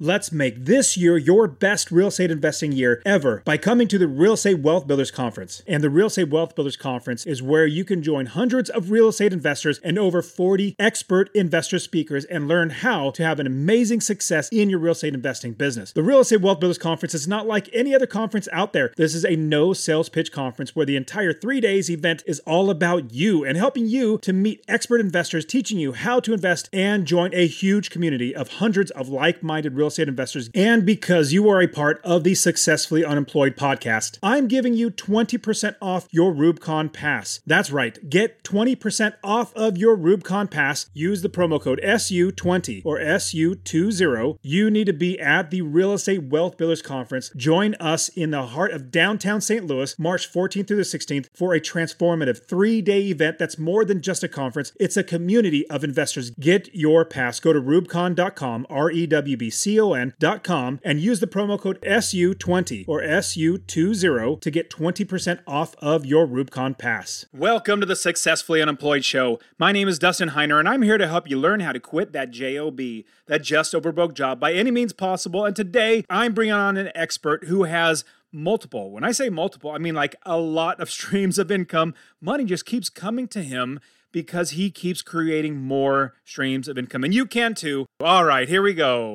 Let's make this year your best real estate investing year ever by coming to the Real Estate Wealth Builders Conference. And the Real Estate Wealth Builders Conference is where you can join hundreds of real estate investors and over 40 expert investor speakers and learn how to have an amazing success in your real estate investing business. The Real Estate Wealth Builders Conference is not like any other conference out there. This is a no sales pitch conference where the entire three days event is all about you and helping you to meet expert investors, teaching you how to invest and join a huge community of hundreds of like minded real real estate investors, and because you are a part of the Successfully Unemployed podcast, I'm giving you 20% off your Rubicon Pass. That's right, get 20% off of your Rubicon Pass. Use the promo code SU20 or SU20. You need to be at the Real Estate Wealth Builders Conference. Join us in the heart of downtown St. Louis, March 14th through the 16th, for a transformative three day event that's more than just a conference, it's a community of investors. Get your pass. Go to rubicon.com, R E W B C con.com and use the promo code SU20 or SU20 to get 20% off of your Rubicon Pass. Welcome to the Successfully Unemployed Show. My name is Dustin Heiner, and I'm here to help you learn how to quit that JOB, that just over broke job, by any means possible. And today, I'm bringing on an expert who has multiple. When I say multiple, I mean like a lot of streams of income. Money just keeps coming to him because he keeps creating more streams of income. And you can too. All right, here we go.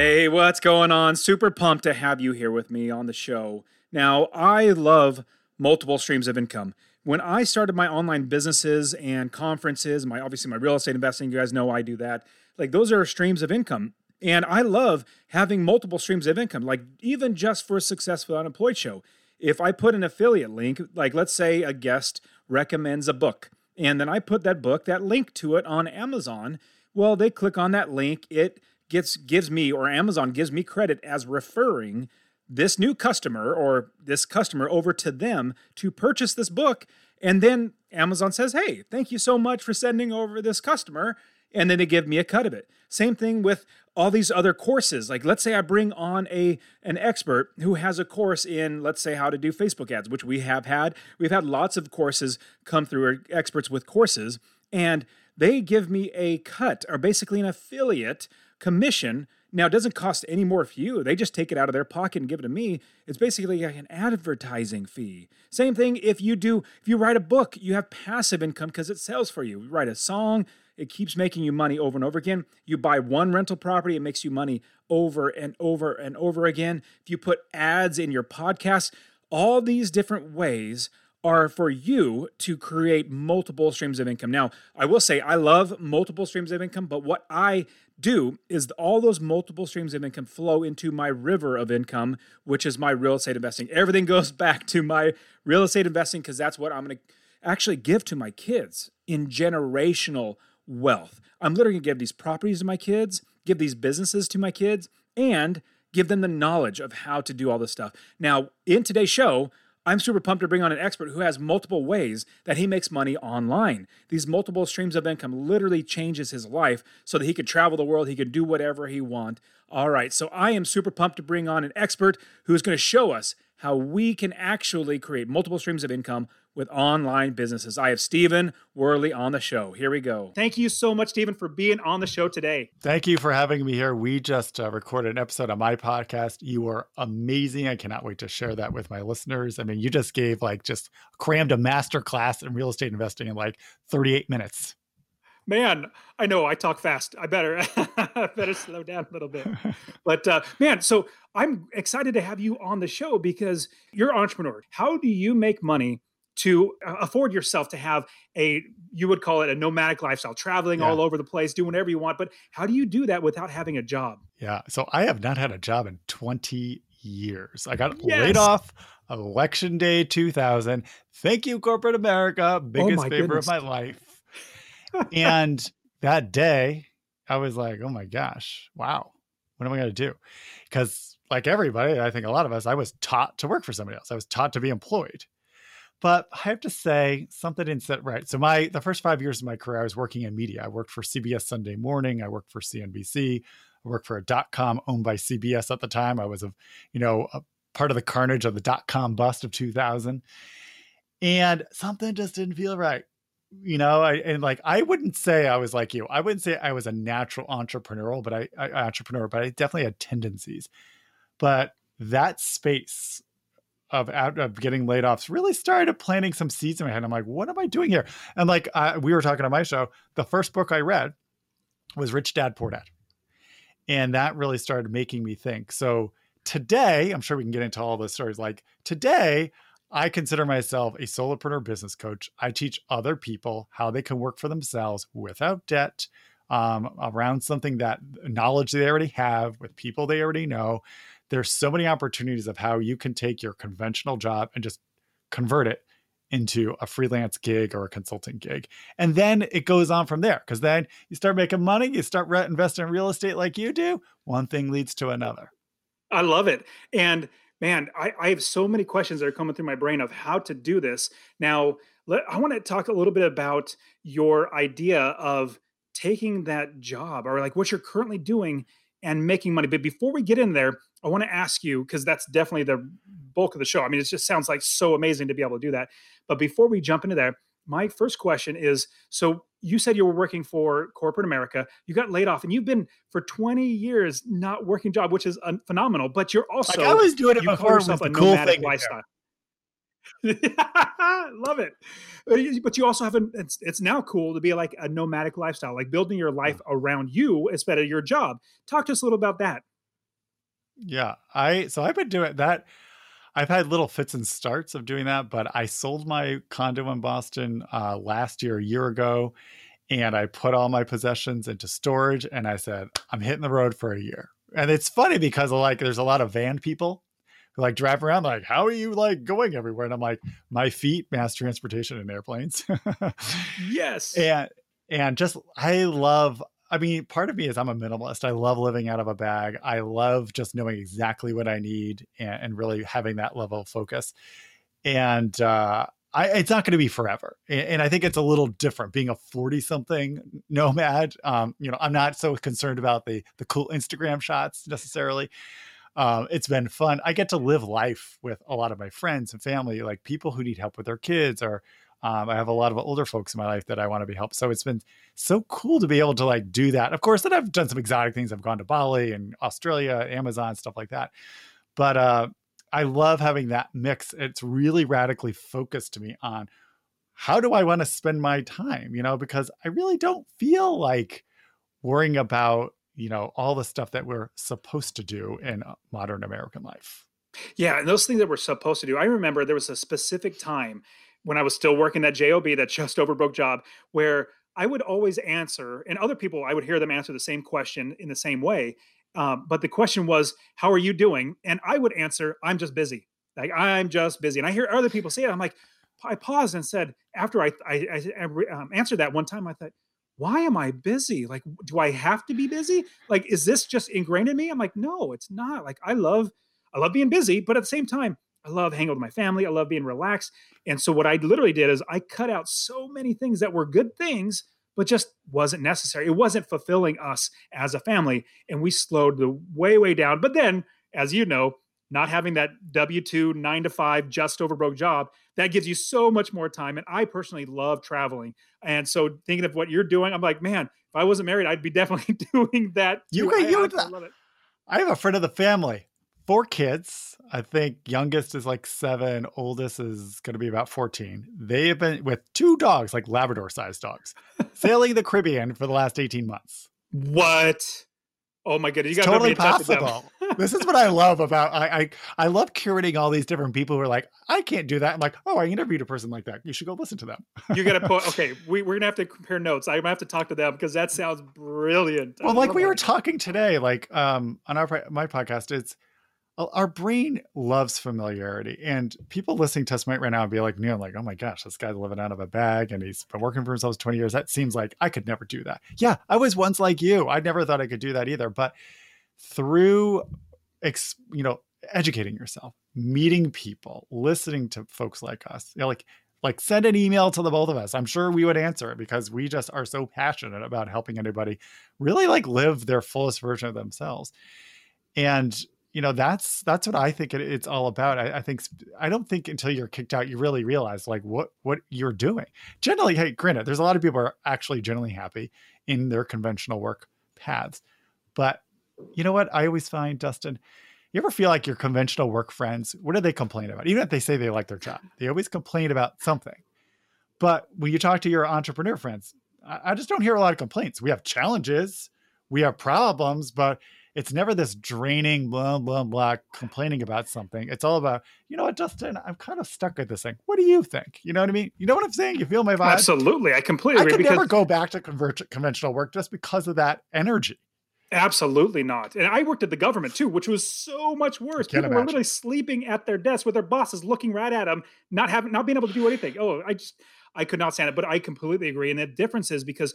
Hey, what's going on? Super pumped to have you here with me on the show. Now, I love multiple streams of income. When I started my online businesses and conferences, my obviously my real estate investing, you guys know I do that. Like those are streams of income. And I love having multiple streams of income, like even just for a successful unemployed show. If I put an affiliate link, like let's say a guest recommends a book, and then I put that book, that link to it on Amazon, well, they click on that link, it gets gives me or Amazon gives me credit as referring this new customer or this customer over to them to purchase this book and then Amazon says, "Hey, thank you so much for sending over this customer." And then they give me a cut of it. Same thing with all these other courses. Like let's say I bring on a an expert who has a course in let's say how to do Facebook ads, which we have had. We've had lots of courses come through experts with courses and they give me a cut or basically an affiliate commission. Now it doesn't cost any more for you. They just take it out of their pocket and give it to me. It's basically like an advertising fee. Same thing if you do if you write a book you have passive income because it sells for you. You write a song it keeps making you money over and over again. You buy one rental property it makes you money over and over and over again. If you put ads in your podcast all these different ways are for you to create multiple streams of income. Now, I will say I love multiple streams of income, but what I do is all those multiple streams of income flow into my river of income, which is my real estate investing. Everything goes back to my real estate investing because that's what I'm going to actually give to my kids in generational wealth. I'm literally going to give these properties to my kids, give these businesses to my kids, and give them the knowledge of how to do all this stuff. Now, in today's show, I'm super pumped to bring on an expert who has multiple ways that he makes money online. These multiple streams of income literally changes his life so that he could travel the world, he could do whatever he want. All right, so I am super pumped to bring on an expert who's going to show us how we can actually create multiple streams of income with online businesses. I have Stephen Warley on the show. Here we go. Thank you so much, Stephen, for being on the show today. Thank you for having me here. We just uh, recorded an episode on my podcast. You are amazing. I cannot wait to share that with my listeners. I mean, you just gave like just crammed a master class in real estate investing in like 38 minutes. Man, I know I talk fast. I better I better slow down a little bit. But uh, man, so I'm excited to have you on the show because you're an entrepreneur. How do you make money to uh, afford yourself to have a you would call it a nomadic lifestyle traveling yeah. all over the place doing whatever you want but how do you do that without having a job yeah so i have not had a job in 20 years. I got yes. laid off election day 2000. Thank you, corporate America. Oh biggest oh favor goodness. of my life. and that day, I was like, oh my gosh, wow, what am I going to do? Because, like everybody, I think a lot of us, I was taught to work for somebody else. I was taught to be employed. But I have to say something didn't set right. So my the first five years of my career, I was working in media. I worked for CBS Sunday Morning. I worked for CNBC. I worked for a dot com owned by CBS at the time. I was a, you know, a part of the carnage of the dot com bust of 2000, and something just didn't feel right. You know, I and like I wouldn't say I was like you. I wouldn't say I was a natural entrepreneurial, but I, I entrepreneur, but I definitely had tendencies. But that space of, of getting laid offs really started planting some seeds in my head. I'm like, what am I doing here? And like I, we were talking on my show, the first book I read was Rich Dad Poor Dad, and that really started making me think. So today, I'm sure we can get into all the stories. Like today, I consider myself a solopreneur business coach. I teach other people how they can work for themselves without debt, um, around something that knowledge they already have with people they already know there's so many opportunities of how you can take your conventional job and just convert it into a freelance gig or a consulting gig. And then it goes on from there because then you start making money, you start re- investing in real estate like you do. One thing leads to another. I love it. And man, I, I have so many questions that are coming through my brain of how to do this. Now, let, I want to talk a little bit about your idea of taking that job or like what you're currently doing and making money. But before we get in there, I want to ask you because that's definitely the bulk of the show. I mean, it just sounds like so amazing to be able to do that. But before we jump into that, my first question is so you said you were working for corporate America. You got laid off, and you've been for 20 years not working job, which is phenomenal. But you're also like I was doing it before it was a cool thing lifestyle. Love it. But you also have an, it's, it's now cool to be like a nomadic lifestyle, like building your life around you instead of your job. Talk to us a little about that. Yeah. I, so I've been doing that. I've had little fits and starts of doing that, but I sold my condo in Boston uh, last year, a year ago, and I put all my possessions into storage and I said, I'm hitting the road for a year. And it's funny because like there's a lot of van people like drive around like how are you like going everywhere and i'm like my feet mass transportation and airplanes yes and and just i love i mean part of me is i'm a minimalist i love living out of a bag i love just knowing exactly what i need and, and really having that level of focus and uh I, it's not going to be forever, and, and, I think it's a little different. Being a forty-something nomad, um, you know, I'm not so concerned about the the cool Instagram shots necessarily, um, it's been fun. I get to live life with a lot of my friends and family, like people who need help with their kids, or um, I have a lot of older folks in my life that I want to be helped. So it's been so cool to be able to like do that. Of course, then I've done some exotic things. I've gone to Bali and Australia, Amazon, stuff like that. But uh, I love having that mix. It's really radically focused to me on how do I want to spend my time, you know, because I really don't feel like worrying about you know all the stuff that we're supposed to do in modern american life yeah and those things that we're supposed to do i remember there was a specific time when i was still working that job that just over broke job where i would always answer and other people i would hear them answer the same question in the same way um, but the question was how are you doing and i would answer i'm just busy like i'm just busy and i hear other people say it i'm like i paused and said after i i, I um, answered that one time i thought why am I busy? Like, do I have to be busy? Like, is this just ingrained in me? I'm like, no, it's not. Like, I love, I love being busy, but at the same time, I love hanging with my family. I love being relaxed. And so what I literally did is I cut out so many things that were good things, but just wasn't necessary. It wasn't fulfilling us as a family. And we slowed the way, way down. But then, as you know, not having that W 2 nine to five just over broke job, that gives you so much more time. And I personally love traveling. And so thinking of what you're doing, I'm like, man, if I wasn't married, I'd be definitely doing that. Too. You, I, you, I, I love it. I have a friend of the family, four kids. I think youngest is like seven, oldest is going to be about 14. They have been with two dogs, like Labrador sized dogs, sailing the Caribbean for the last 18 months. What? Oh my goodness, you got totally possible. this is what I love about I, I I love curating all these different people who are like, I can't do that. I'm like, oh, I interviewed a person like that. You should go listen to them. you gotta put okay, we, we're gonna have to compare notes. I'm gonna have to talk to them because that sounds brilliant. Well, like we that. were talking today, like um on our my podcast, it's Uh, our brain loves familiarity and people listening to us might right now be like neil like oh my gosh this guy's living out of a bag and he's been working for himself 20 years. That seems like i could never do that. Yeah i was once like you. I never thought i could do that either but through ex, you know educating yourself meeting people listening to folks like us you know, like like send an email to the both of us. I'm sure we would answer it because we just are so passionate about helping anybody really like live their fullest version of themselves. And you know that's that's what i think it, it's all about. I, I, think i don't think until you're kicked out you really realize like what what you're doing. Generally hey granted there's a lot of people are actually generally happy in their conventional work paths but you know what? I always find dustin you ever feel like your conventional work friends what do they complain about? Even if they say they like their job they always complain about something. But when you talk to your entrepreneur friends I, I just don't hear a lot of complaints. We have challenges we have problems but it's never this draining blah blah blah complaining about something it's all about you know what dustin i'm kind of stuck at this thing what do you think you know what i mean you know what i'm saying you feel my vibe absolutely i completely i could because... never go back to convert conventional work just because of that energy Absolutely not. And I worked at the government too, which was so much worse. People imagine. were literally sleeping at their desks with their bosses looking right at them, not having, not being able to do anything. Oh, I just, I could not stand it. But I completely agree. And the difference is because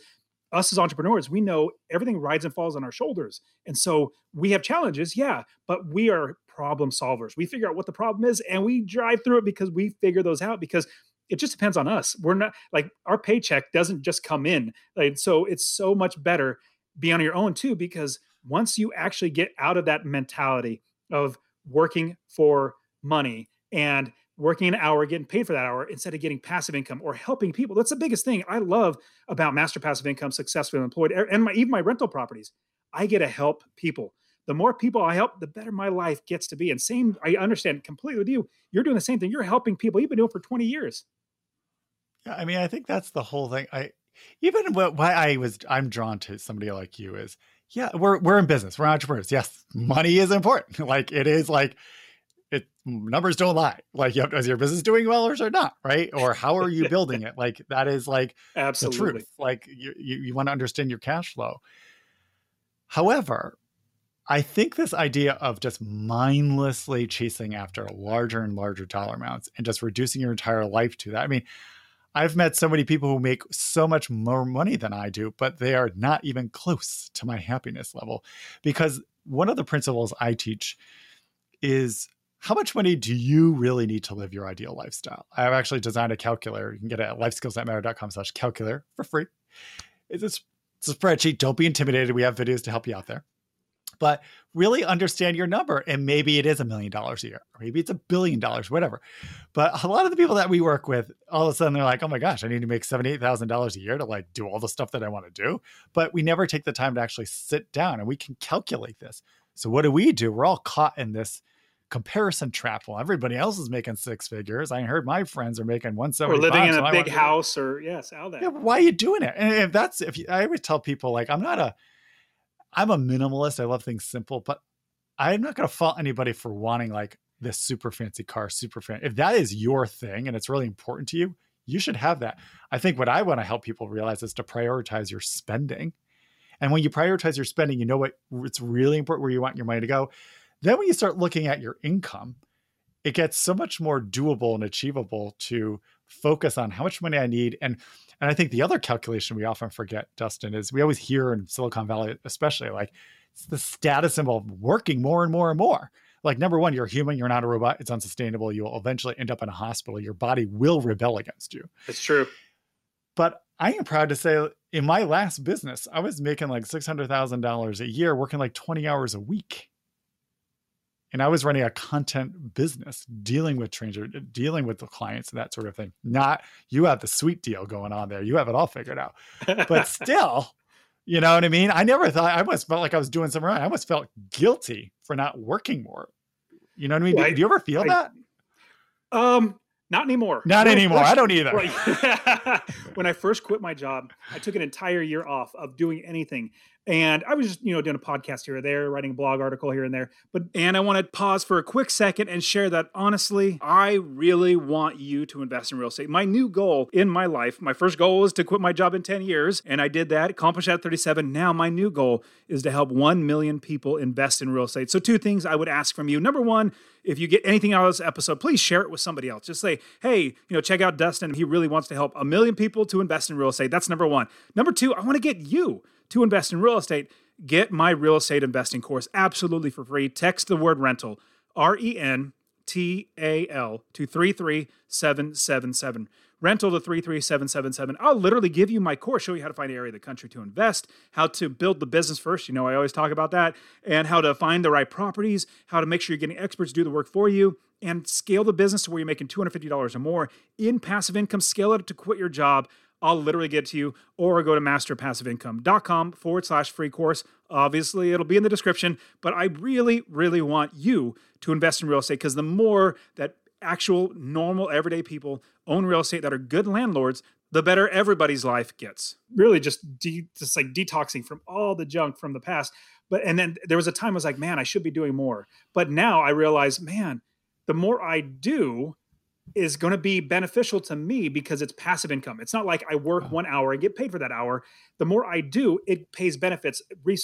us as entrepreneurs, we know everything rides and falls on our shoulders. And so we have challenges, yeah, but we are problem solvers. We figure out what the problem is and we drive through it because we figure those out because it just depends on us. We're not like our paycheck doesn't just come in. Like, so it's so much better be on your own too, because once you actually get out of that mentality of working for money and working an hour, getting paid for that hour instead of getting passive income or helping people. That's the biggest thing I love about master passive income, successfully employed, and my, even my rental properties. I get to help people. The more people I help, the better my life gets to be. And same, I understand completely with you. You're doing the same thing. You're helping people. You've been doing for 20 years. Yeah, I mean, I think that's the whole thing. I even why I was I'm drawn to somebody like you is yeah, we're we're in business. We're entrepreneurs. Yes, money is important. Like it is like numbers don't lie. Like, you is your business doing well or is it not? Right? Or how are you building it? Like that is like absolutely the truth. Like you, you, you want to understand your cash flow. However, I think this idea of just mindlessly chasing after larger and larger dollar amounts and just reducing your entire life to that. I mean, I've met so many people who make so much more money than I do, but they are not even close to my happiness level because one of the principles I teach is how much money do you really need to live your ideal lifestyle? I've actually designed a calculator. You can get it at lifeskillsthatmatter.com slash calculator for free. It's a, it's a spreadsheet. Don't be intimidated. We have videos to help you out there. But really understand your number. And maybe it is a million dollars a year, or maybe it's a billion dollars, whatever. But a lot of the people that we work with, all of a sudden they're like, oh my gosh, I need to make $78,000 a year to like do all the stuff that I want to do. But we never take the time to actually sit down and we can calculate this. So what do we do? We're all caught in this comparison trap. Well, everybody else is making six figures. I heard my friends are making one seventy. Or living in a big house, or yes, all that. Yeah, why are you doing it? And if that's if you, I always tell people like I'm not a, I'm a minimalist. I love things simple, but I'm not going to fault anybody for wanting like this super fancy car, super fan. If that is your thing and it's really important to you, you should have that. I think what I want to help people realize is to prioritize your spending. And when you prioritize your spending, you know what it's really important where you want your money to go. Then when you start looking at your income, it gets so much more doable and achievable to focus on how much money I need. And and I think the other calculation we often forget, Dustin, is we always hear in Silicon Valley, especially like it's the status of working more and more and more. Like number one, you're human, you're not a robot, it's unsustainable. You will eventually end up in a hospital. Your body will rebel against you. It's true. But I am proud to say in my last business, I was making like $600,000 a year, working like 20 hours a week and I was running a content business, dealing with trainers, dealing with the clients and that sort of thing. Not you have the sweet deal going on there. You have it all figured out. But still, you know what I mean? I never thought I almost felt like I was doing something wrong. I almost felt guilty for not working more. You know what I mean? Well, do, do, you ever feel I, that? Um, not anymore. Not when anymore. I, I don't either. when I first quit my job, I took an entire year off of doing anything And I was just, you know, doing a podcast here or there, writing a blog article here and there. But and I want to pause for a quick second and share that honestly, I really want you to invest in real estate. My new goal in my life, my first goal was to quit my job in 10 years, and I did that, accomplished that at 37. Now my new goal is to help 1 million people invest in real estate. So two things I would ask from you. Number one, if you get anything out of this episode, please share it with somebody else. Just say, hey, you know, check out Dustin. He really wants to help a million people to invest in real estate. That's number one. Number two, I want to get you to invest in real estate. Get my real estate investing course absolutely for free. Text the word rental, R E N T A L, to 33777 rental to 33777. I'll literally give you my course, show you how to find an area of the country to invest, how to build the business first. You know, I always talk about that, and how to find the right properties, how to make sure you're getting experts do the work for you, and scale the business to where you're making $250 or more in passive income. Scale it to quit your job. I'll literally get to you, or go to masterpassiveincome.com forward slash free course. Obviously, it'll be in the description, but I really, really want you to invest in real estate because the more that actual, normal, everyday people own real estate that are good landlords, the better everybody's life gets. Really, just de- just like detoxing from all the junk from the past. But and then there was a time I was like, man, I should be doing more. But now I realize, man, the more I do is going to be beneficial to me because it's passive income. It's not like I work oh. one hour and get paid for that hour. The more I do, it pays benefits,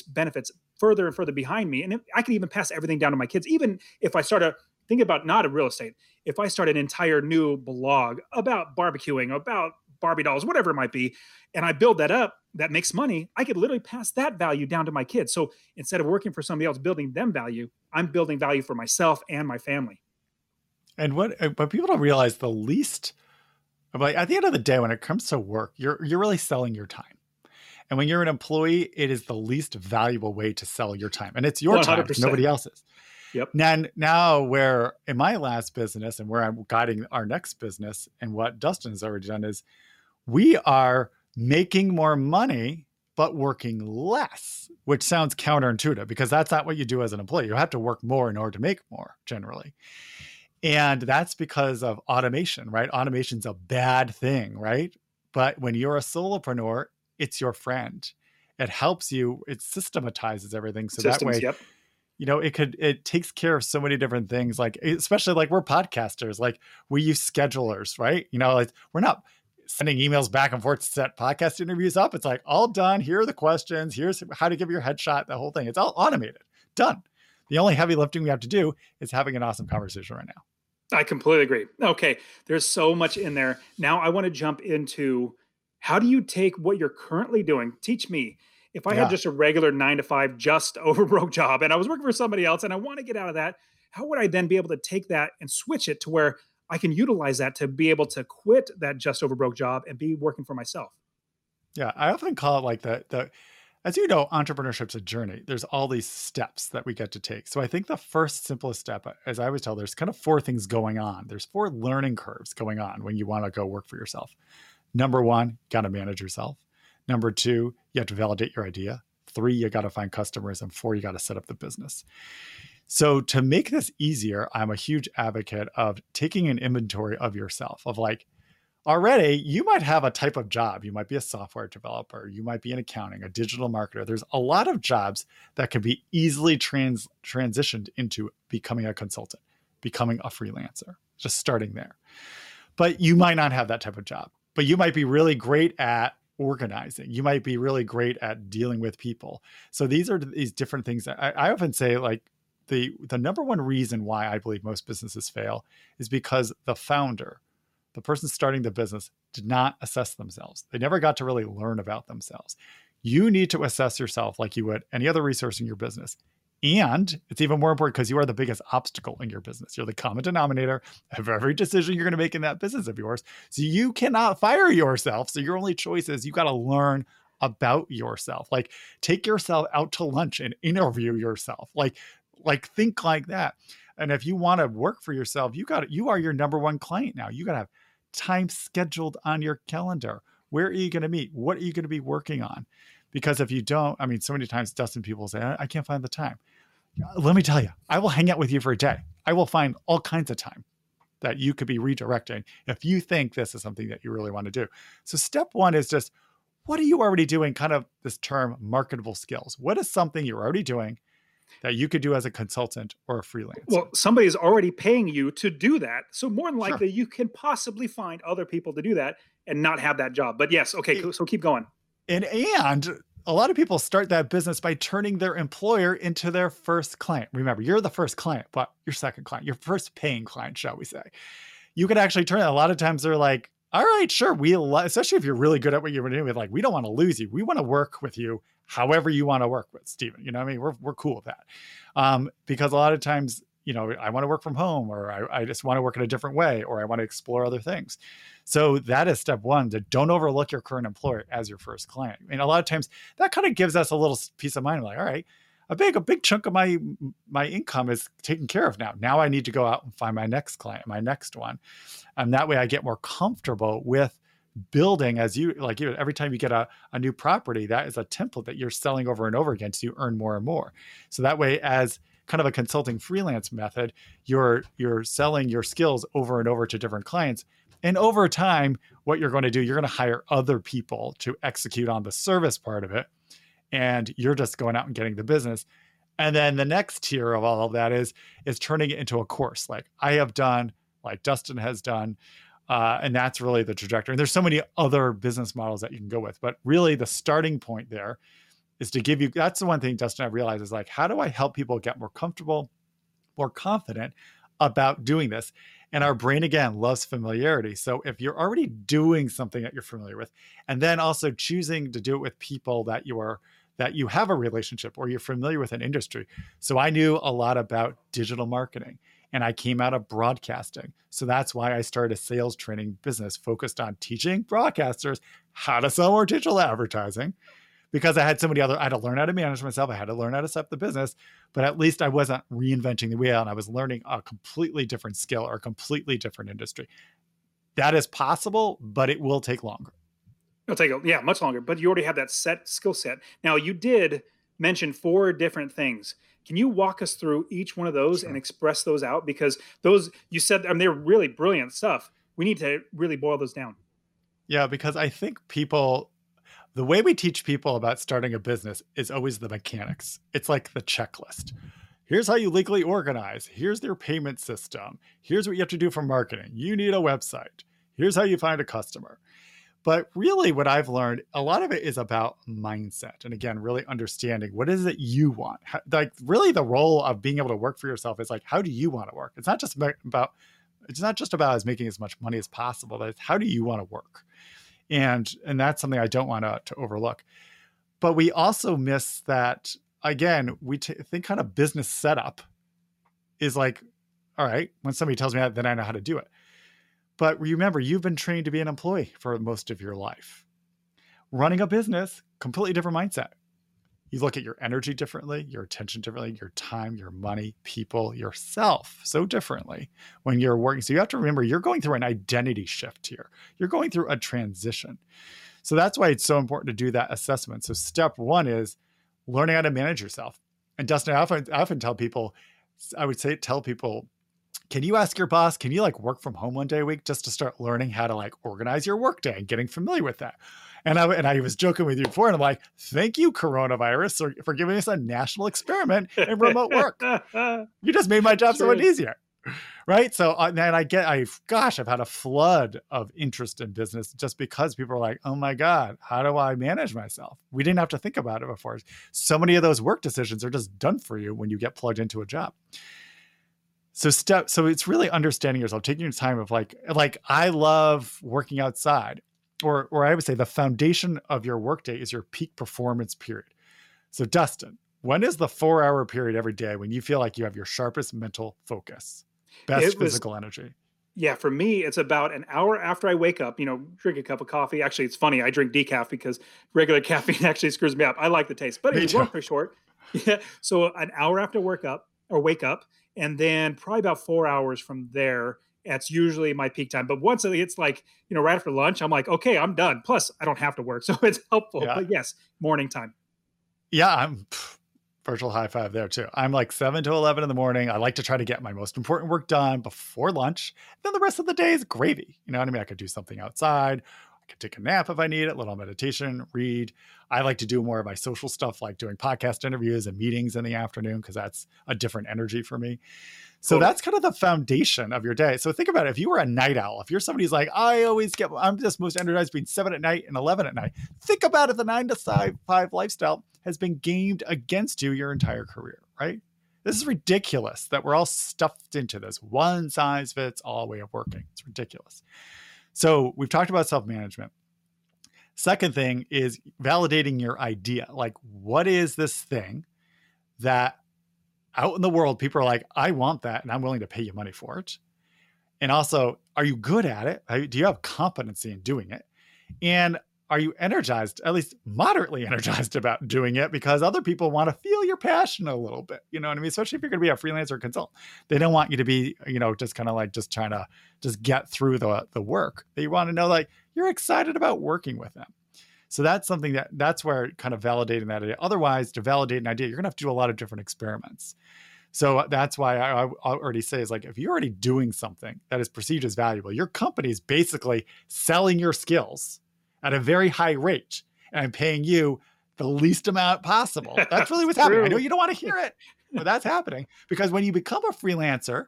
benefits further and further behind me. And I can even pass everything down to my kids. Even if I start a think about not a real estate, if I start an entire new blog about barbecuing, about Barbie dolls, whatever it might be, and I build that up, that makes money, I could literally pass that value down to my kids. So instead of working for somebody else, building them value, I'm building value for myself and my family. And what but people don't realize the least like at the end of the day, when it comes to work, you're you're really selling your time. And when you're an employee, it is the least valuable way to sell your time. And it's your 100%. time, nobody else's. Yep. Now, now where in my last business and where I'm guiding our next business and what Dustin has already done is we are making more money but working less, which sounds counterintuitive because that's not what you do as an employee. You have to work more in order to make more generally. And that's because of automation, right? Automation's a bad thing, right? But when you're a solopreneur, it's your friend. It helps you, it systematizes everything. So Systems, that way yep you know it could it takes care of so many different things like especially like we're podcasters like we use schedulers right you know like we're not sending emails back and forth to set podcast interviews up it's like all done here are the questions here's how to give your headshot the whole thing it's all automated done the only heavy lifting we have to do is having an awesome conversation right now i completely agree okay there's so much in there now i want to jump into how do you take what you're currently doing teach me if I yeah. had just a regular nine to five, just over broke job and I was working for somebody else and I want to get out of that, how would I then be able to take that and switch it to where I can utilize that to be able to quit that just over broke job and be working for myself? Yeah, I often call it like the the as you know, entrepreneurship's a journey. There's all these steps that we get to take. So I think the first simplest step, uh, as I always tell, there's kind of four things going on. There's four learning curves going on when you want to go work for yourself. Number one, you got to manage yourself. Number two, you have to validate your idea. Three, you got to find customers. And four, you got to set up the business. So, to make this easier, I'm a huge advocate of taking an inventory of yourself, of like, already you might have a type of job. You might be a software developer, you might be in accounting, a digital marketer. There's a lot of jobs that can be easily trans- transitioned into becoming a consultant, becoming a freelancer, just starting there. But you might not have that type of job, but you might be really great at organizing. You might be really great at dealing with people. So these are these different things that I, I often say like the the number one reason why I believe most businesses fail is because the founder, the person starting the business, did not assess themselves. They never got to really learn about themselves. You need to assess yourself like you would any other resource in your business. And it's even more important because you are the biggest obstacle in your business. You're the common denominator of every decision you're going to make in that business of yours. So you cannot fire yourself. So your only choice is you got to learn about yourself. Like take yourself out to lunch and interview yourself. Like like think like that. And if you want to work for yourself, you got you are your number one client now. You got to have time scheduled on your calendar. Where are you going to meet? What are you going to be working on? Because if you don't, I mean, so many times Dustin people say, I, I can't find the time. Uh, let me tell you, I will hang out with you for a day. I will find all kinds of time that you could be redirecting if you think this is something that you really want to do. So, step one is just what are you already doing? Kind of this term marketable skills. What is something you're already doing that you could do as a consultant or a freelancer? Well, somebody is already paying you to do that. So more than likely, sure. you can possibly find other people to do that and not have that job. But yes, okay, so keep going. And and a lot of people start that business by turning their employer into their first client. Remember, you're the first client, but your second client, your first paying client, shall we say. You could actually turn it. A lot of times they're like, all right, sure. We, especially if you're really good at what you're doing, like, we don't want to lose you. We want to work with you however you want to work with Stephen. You know, I mean, we're, we're cool with that. Um, because a lot of times, you know, I want to work from home or I, I just want to work in a different way or I want to explore other things. So that is step one to don't overlook your current employer as your first client. And a lot of times that kind of gives us a little peace of mind. Like, all right, a big, a big chunk of my my income is taken care of now. Now I need to go out and find my next client, my next one. And that way I get more comfortable with building as you like every time you get a, a new property that is a template that you're selling over and over again so you earn more and more so that way as kind of a consulting freelance method you're you're selling your skills over and over to different clients and over time, what you're going to do, you're going to hire other people to execute on the service part of it. And you're just going out and getting the business. And then the next tier of all of that is is turning it into a course, like I have done, like Dustin has done. Uh, and that's really the trajectory. And there's so many other business models that you can go with, but really the starting point there is to give you. That's the one thing Dustin I realized is like, how do I help people get more comfortable, more confident about doing this? And our brain, again, loves familiarity. So if you're already doing something that you're familiar with, and then also choosing to do it with people that you are that you have a relationship or you're familiar with an industry. So I knew a lot about digital marketing and I came out of broadcasting. So that's why I started a sales training business focused on teaching broadcasters how to sell more digital advertising because I had so many other, I had to learn how to manage myself. I had to learn how to set up the business, but at least I wasn't reinventing the wheel and I was learning a completely different skill or a completely different industry. That is possible, but it will take longer. It'll take, yeah, much longer, but you already have that set skill set. Now, you did mention four different things. Can you walk us through each one of those sure. and express those out? Because those, you said, I mean, they're really brilliant stuff. We need to really boil those down. Yeah, because I think people the way we teach people about starting a business is always the mechanics. It's like the checklist. Here's how you legally organize. Here's their payment system. Here's what you have to do for marketing. You need a website. Here's how you find a customer. But really, what I've learned, a lot of it is about mindset. And again, really understanding what is it you want. How, like, really, the role of being able to work for yourself is like, how do you want to work? It's not just about, it's not just about as making as much money as possible, but how do you want to work? and and that's something I don't want to, to overlook. But we also miss that again. We t- think kind of business setup is like, all right, when somebody tells me that, then I know how to do it. But remember, you've been trained to be an employee for most of your life. Running a business, completely different mindset you look at your energy differently, your attention differently, your time, your money, people, yourself so differently when you're working. So you have to remember you're going through an identity shift here. You're going through a transition. So that's why it's so important to do that assessment. So step one is learning how to manage yourself. And Dustin, I often, I often tell people, I would say tell people, can you ask your boss, can you like work from home one day a week just to start learning how to like organize your workday and getting familiar with that? And I and I was joking with you before, and I'm like, thank you, coronavirus, for, for giving us a national experiment in remote work. you just made my job so much easier. Right. So uh, and I get I gosh, I've had a flood of interest in business just because people are like, oh my God, how do I manage myself? We didn't have to think about it before. So many of those work decisions are just done for you when you get plugged into a job so step so it's really understanding yourself taking your time of like like i love working outside or or I would say the foundation of your workday is your peak performance period. So Dustin, when is the four hour period every day when you feel like you have your sharpest mental focus, best was, physical energy? Yeah, for me, it's about an hour after I wake up, you know, drink a cup of coffee. Actually, it's funny. I drink decaf because regular caffeine actually screws me up. I like the taste, but it's long for short. Yeah. So an hour after work up or wake up, and then probably about four hours from there, that's usually my peak time. But once it's like, you know, right after lunch, I'm like, okay, I'm done. Plus, I don't have to work. So it's helpful. Yeah. But yes, morning time. Yeah, I'm pff, virtual high five there too. I'm like 7 to 11 in the morning. I like to try to get my most important work done before lunch. Then the rest of the day is gravy. You know what I mean? I could do something outside, can take a nap if I need it, a little meditation, read. I like to do more of my social stuff like doing podcast interviews and meetings in the afternoon because that's a different energy for me. So cool. that's kind of the foundation of your day. So think about it. If you were a night owl, if you're somebody who's like, I always get, I'm just most energized between seven at night and 11 at night. Think about it. The nine to five lifestyle has been gamed against you your entire career, right? This is ridiculous that we're all stuffed into this one size fits all way of working. It's ridiculous. So we've talked about self management. Second thing is validating your idea. Like, what is this thing that out in the world people are like, I want that and I'm willing to pay you money for it? And also, are you good at it? Do you have competency in doing it? And are you energized, at least moderately energized about doing it? Because other people want to feel your passion a little bit. You know what I mean? Especially if you're going to be a freelancer consultant. They don't want you to be, you know, just kind of like just trying to just get through the the work. They want to know like you're excited about working with them. So that's something that that's where kind of validating that idea. Otherwise, to validate an idea, you're gonna have to do a lot of different experiments. So that's why I, I already say is like if you're already doing something that is perceived as valuable, your company is basically selling your skills at a very high rate and I'm paying you the least amount possible. That's really what's happening. I know you don't want to hear it, but that's happening because when you become a freelancer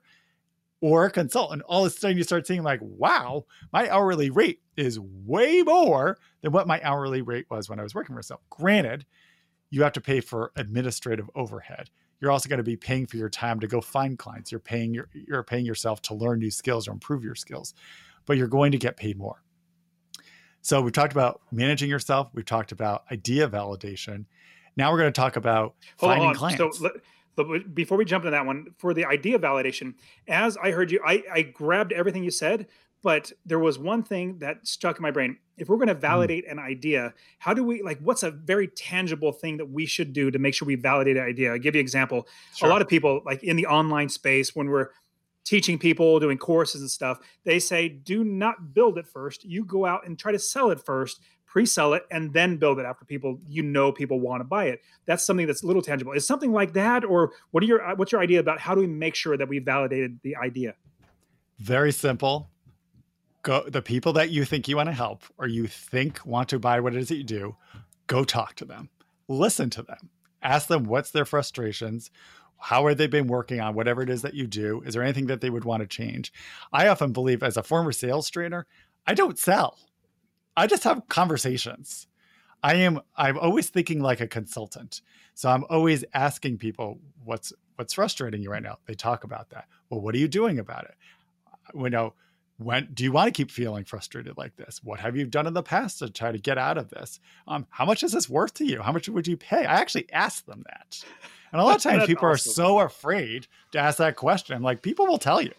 or a consultant, all of a sudden you start seeing like, wow, my hourly rate is way more than what my hourly rate was when I was working for myself. Granted, you have to pay for administrative overhead. You're also going to be paying for your time to go find clients. You're paying your, you're paying yourself to learn new skills or improve your skills, but you're going to get paid more. So we've talked about managing yourself. We've talked about idea validation. Now we're going to talk about Hold finding on. clients. So, but before we jump into that one, for the idea validation, as I heard you, I, I grabbed everything you said, but there was one thing that stuck in my brain. If we're going to hmm. validate mm. an idea, how do we like? What's a very tangible thing that we should do to make sure we validate an idea? I'll give you an example. Sure. A lot of people, like in the online space, when we're teaching people, doing courses and stuff, they say, do not build it first. You go out and try to sell it first, pre-sell it, and then build it after people you know people want to buy it. That's something that's a little tangible. Is something like that, or what are your uh, what's your idea about how do we make sure that we validated the idea? Very simple. Go the people that you think you want to help or you think want to buy what it is that you do, go talk to them. Listen to them. Ask them what's their frustrations how have they been working on whatever it is that you do? Is there anything that they would want to change? I often believe, as a former sales trainer, I don't sell. I just have conversations. I am I'm always thinking like a consultant. So I'm always asking people what's what's frustrating you right now. They talk about that. Well, what are you doing about it? You know, when do you want to keep feeling frustrated like this? What have you done in the past to try to get out of this? Um, how much is this worth to you? How much would you pay? I actually ask them that. And a lot of times people awesome. are so afraid to ask that question. Like people will tell you,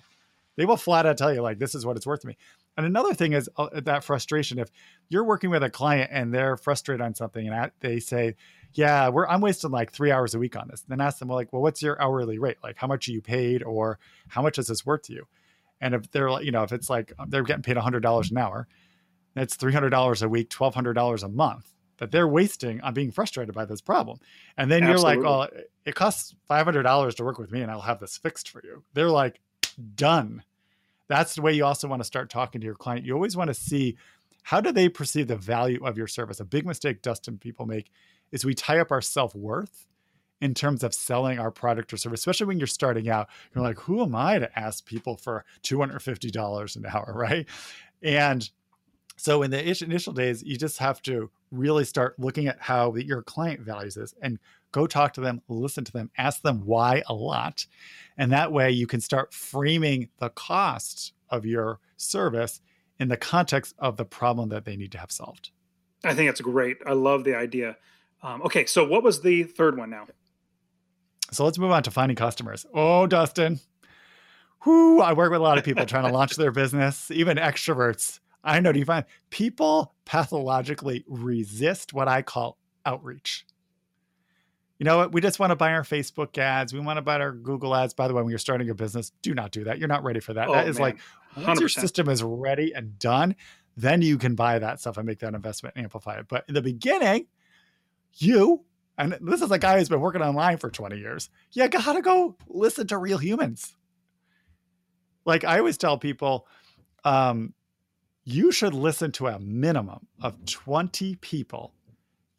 they will flat out tell you, like, this is what it's worth to me. And another thing is uh, that frustration. If you're working with a client and they're frustrated on something and they say, yeah, we're, I'm wasting like three hours a week on this. Then ask them, well, like, well, what's your hourly rate? Like, how much are you paid or how much is this worth to you? And if they're like, you know, if it's like um, they're getting paid $100 an hour, that's $300 a week, $1,200 a month that they're wasting on being frustrated by this problem. And then Absolutely. you're like, well, oh, it costs $500 to work with me and I'll have this fixed for you. They're like, done. That's the way you also want to start talking to your client. You always want to see how do they perceive the value of your service. A big mistake Dustin people make is we tie up our self-worth in terms of selling our product or service, especially when you're starting out. You're like, who am I to ask people for $250 an hour, right? And so in the initial days, you just have to really start looking at how your client values this and go talk to them, listen to them, ask them why a lot. And that way you can start framing the cost of your service in the context of the problem that they need to have solved. I think that's great. I love the idea. Um, okay, so what was the third one now? So let's move on to finding customers. Oh, Dustin. Whoo, I work with a lot of people trying to launch their business, even extroverts I know. Do you find people pathologically resist what I call outreach? You know what? We just want to buy our Facebook ads. We want to buy our Google ads. By the way, when you're starting a business, do not do that. You're not ready for that. Oh, that is man. like once 100%. your system is ready and done, then you can buy that stuff and make that investment and amplify it. But in the beginning, you and this is a guy who's been working online for 20 years. You gotta go listen to real humans. Like I always tell people, um, you should listen to a minimum of 20 people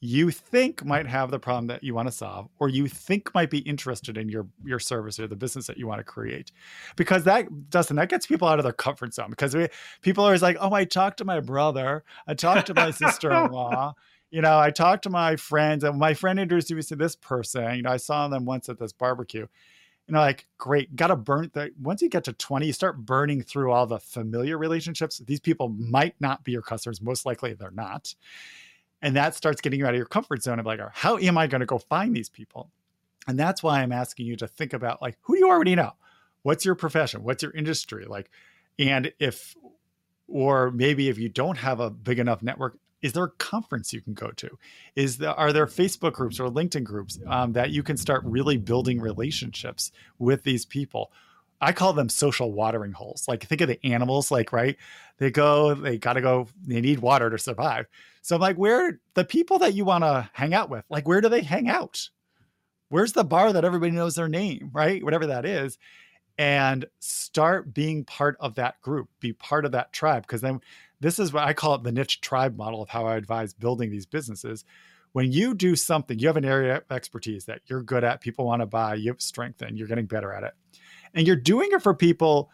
you think might have the problem that you want to solve or you think might be interested in your your service or the business that you want to create because that Dustin that gets people out of their comfort zone because we, people are always like oh I talked to my brother I talked to my sister-in-law you know I talked to my friends and my friend introduced me to this person you know I saw them once at this barbecue you know like great gotta burn that once you get to 20 you start burning through all the familiar relationships these people might not be your customers most likely they're not and that starts getting you out of your comfort zone of like, oh, how am I going to go find these people? And that's why I'm asking you to think about like, who do you already know? What's your profession? What's your industry? Like, and if, or maybe if you don't have a big enough network, is there a conference you can go to? Is there are there Facebook groups or LinkedIn groups um, that you can start really building relationships with these people? I call them social watering holes. Like think of the animals, like right, they go, they got to go, they need water to survive. So I'm like, where the people that you want to hang out with, like where do they hang out? Where's the bar that everybody knows their name, right? Whatever that is, and start being part of that group, be part of that tribe, because then this is what I call it the niche tribe model of how I advise building these businesses when you do something, you have an area of expertise that you're good at, people want to buy, you have strength you're getting better at it and you're doing it for people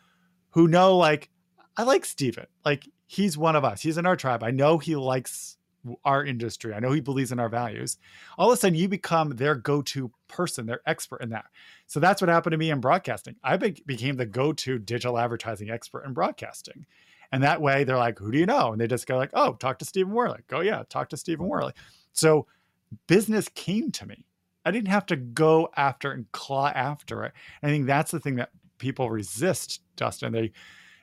who know like I like Stephen. Like he's one of us. He's in our tribe. I know he likes our industry. I know he believes in our values. All of a sudden, you become their go-to person, their expert in that. So that's what happened to me in broadcasting. I be- became the go-to digital advertising expert in broadcasting. And that way, they're like, "Who do you know?" And they just go like, "Oh, talk to Stephen Warley." Go, yeah, talk to Stephen Warley. So business came to me. I didn't have to go after and claw after it. I think that's the thing that people resist, Dustin. They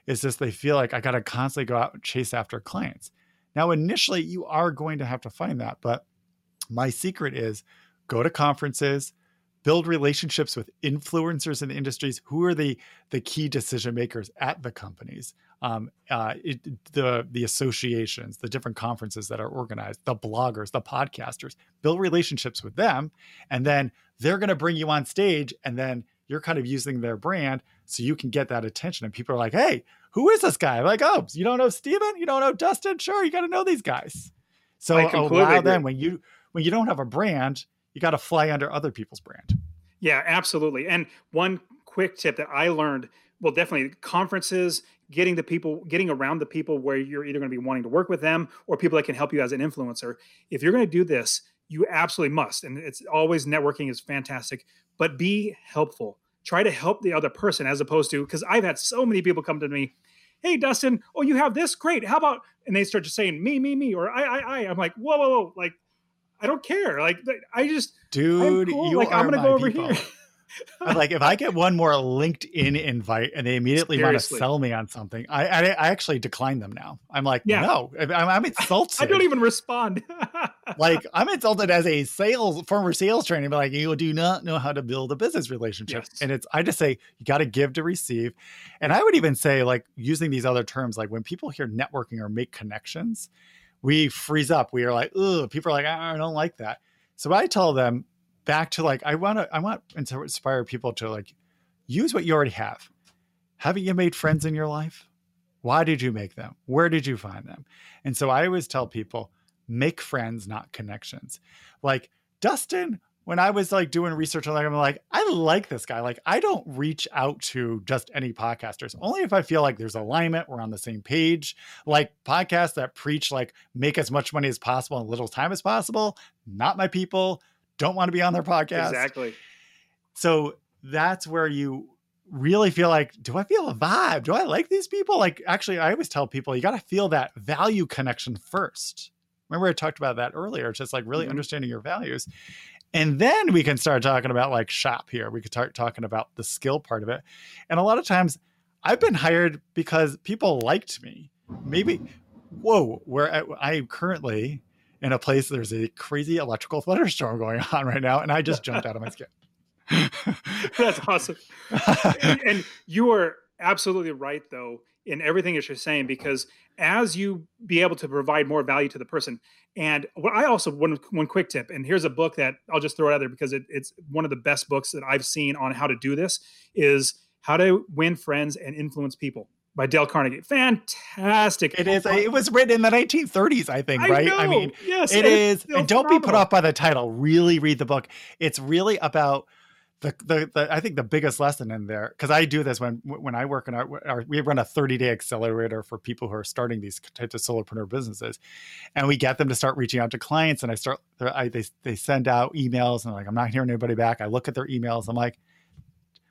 is just they feel like I got to constantly go out and chase after clients. Now, initially, you are going to have to find that, but my secret is go to conferences, build relationships with influencers in the industries who are the the key decision makers at the companies? Um, uh, it, the the associations the different conferences that are organized the bloggers the podcasters. Build relationships with them and then they're going to bring you on stage and then you're kind of using their brand so you can get that attention. And people are like hey who is this guy? Like oh you don't know stephen? You don't know dustin? Sure you got to know these guys. So allow them when you when you don't have a brand you got to fly under other people's brand. Yeah, absolutely. And one quick tip that I learned, well, definitely conferences, getting the people, getting around the people where you're either going to be wanting to work with them or people that can help you as an influencer. If you're going to do this, you absolutely must. And it's always networking is fantastic, but be helpful. Try to help the other person as opposed to because I've had so many people come to me, hey Dustin, oh you have this, great. How about? And they start just saying me, me, me, or I, I, I. I'm like, whoa, whoa, whoa, like I don't care. Like I just, dude, cool. you like, are I'm gonna go over people. here. I'm like, if I get one more LinkedIn invite and they immediately want to sell me on something, I, I, I actually decline them now. I'm like, yeah. no, I'm, I'm insulted. I don't even respond. like I'm insulted as a sales former sales trainer, but like you do not know how to build a business relationship. Yes. And it's I just say you got to give to receive. And I would even say like using these other terms, like when people hear networking or make connections, we freeze up. We are like, oh, people are like, I don't like that. So I tell them back to like, I want to, I want to inspire people to like use what you already have. Haven't you made friends in your life? Why did you make them? Where did you find them? And so I always tell people, make friends, not connections. Like Dustin when I was like doing research on like, I'm like, I like this guy. Like, I don't reach out to just any podcasters, only if I feel like there's alignment, we're on the same page. Like podcasts that preach like make as much money as possible in little time as possible. Not my people. Don't want to be on their podcast. Exactly. So that's where you really feel like, do I feel a vibe? Do I like these people? Like, actually, I always tell people you got to feel that value connection first. Remember, I talked about that earlier. Just like really mm-hmm. understanding your values. And then we can start talking about like shop here. We could start talking about the skill part of it. And a lot of times I've been hired because people liked me. Maybe, whoa, where I, am currently in a place there's a crazy electrical thunderstorm going on right now. And I just jumped out of my skin. That's awesome. and, and you are absolutely right, though, in everything that you're saying, because as you be able to provide more value to the person, and what I also one one quick tip, and here's a book that I'll just throw out there because it, it's one of the best books that I've seen on how to do this is how to win friends and influence people. by Dale Carnegie. Fantastic. It is. It was written in the 1930s, I think, I right? know. I mean, yes, it it's And don't be put off by the title. Really read the book. It's really about the the, the I think the biggest lesson in there because I do this when when I work in our, our we run a 30 day accelerator for people who are starting these types of solopreneur businesses, and we get them to start reaching out to clients. And I start I they they send out emails and they're like I'm not hearing anybody back. I look at their emails. I'm like,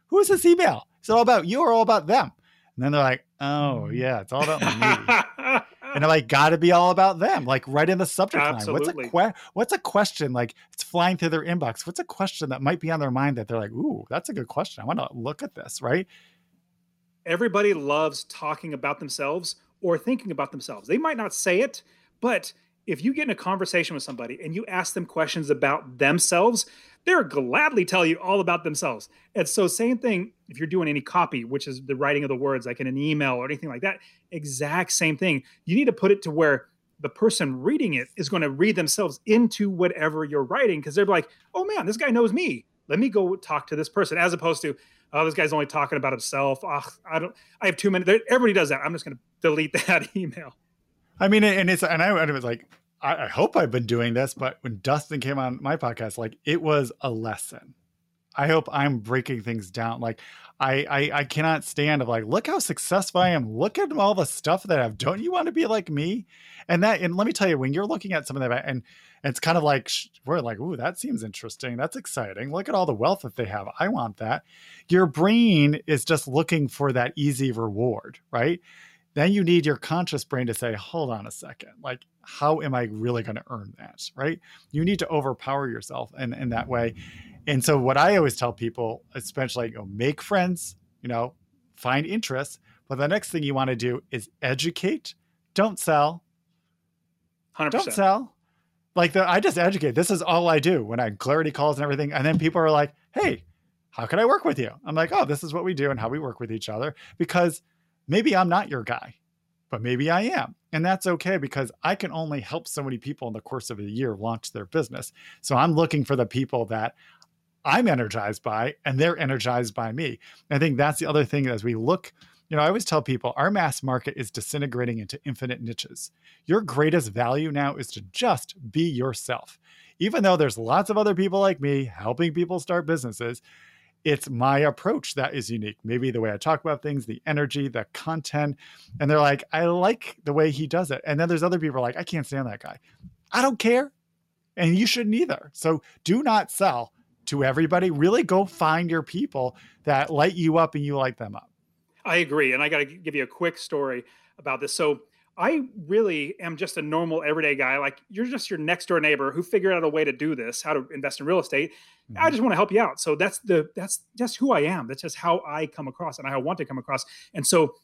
who is this email? Is it all about you or all about them? And then they're like, oh mm. yeah, it's all about me. and I'm like, gotta be all about them. Like right in the subject line. What's a que- what's a question like it's flying through their inbox? What's a question that might be on their mind that they're like, ooh, that's a good question. I want to look at this, right? Everybody loves talking about themselves or thinking about themselves. They might not say it, but if you get in a conversation with somebody and you ask them questions about themselves, they'll gladly tell you all about themselves. And so, same thing if you're doing any copy, which is the writing of the words, like in an email or anything like that, exact same thing. You need to put it to where the person reading it is going to read themselves into whatever you're writing because they're like, oh man, this guy knows me. Let me go talk to this person, as opposed to, oh, this guy's only talking about himself. Oh, I don't, I have two minutes. Everybody does that. I'm just going to delete that email. I mean, and it's and I, and it was like, I, I hope I've been doing this, but when Dustin came on my podcast, like it was a lesson. I hope I'm breaking things down. Like I, I I cannot stand of like, look how successful I am. Look at all the stuff that I've. Don't you want to be like me? And that and let me tell you, when you're looking at some of that, and it's kind of like we're like, ooh, that seems interesting. That's exciting. Look at all the wealth that they have. I want that. Your brain is just looking for that easy reward, right? Then you need your conscious brain to say, hold on a second, like how am I really going to earn that? Right? You need to overpower yourself in, in that way. And so what I always tell people, especially you know, make friends, you know, find interests. But the next thing you want to do is educate. Don't sell. 100%. Don't sell. Like the, I just educate. This is all I do when I clarity calls and everything. And then people are like, hey, how can I work with you? I'm like, oh, this is what we do and how we work with each other. Because maybe I'm not your guy, but maybe I am. And that's okay because I can only help so many people in the course of a year launch their business. So I'm looking for the people that I'm energized by and they're energized by me. I think that's the other thing as we look, you know, I always tell people our mass market is disintegrating into infinite niches. Your greatest value now is to just be yourself. Even though there's lots of other people like me helping people start businesses, it's my approach that is unique. Maybe the way I talk about things, the energy, the content. And they're like, I like the way he does it. And then there's other people like, I can't stand that guy. I don't care. And you shouldn't either. So do not sell to everybody. Really go find your people that light you up and you light them up. I agree. And I got to give you a quick story about this. So, I really am just a normal everyday guy. Like you're just your next door neighbor who figured out a way to do this, how to invest in real estate. Mm-hmm. I just want to help you out. So that's the that's just who I am. That's just how I come across and how I want to come across. And so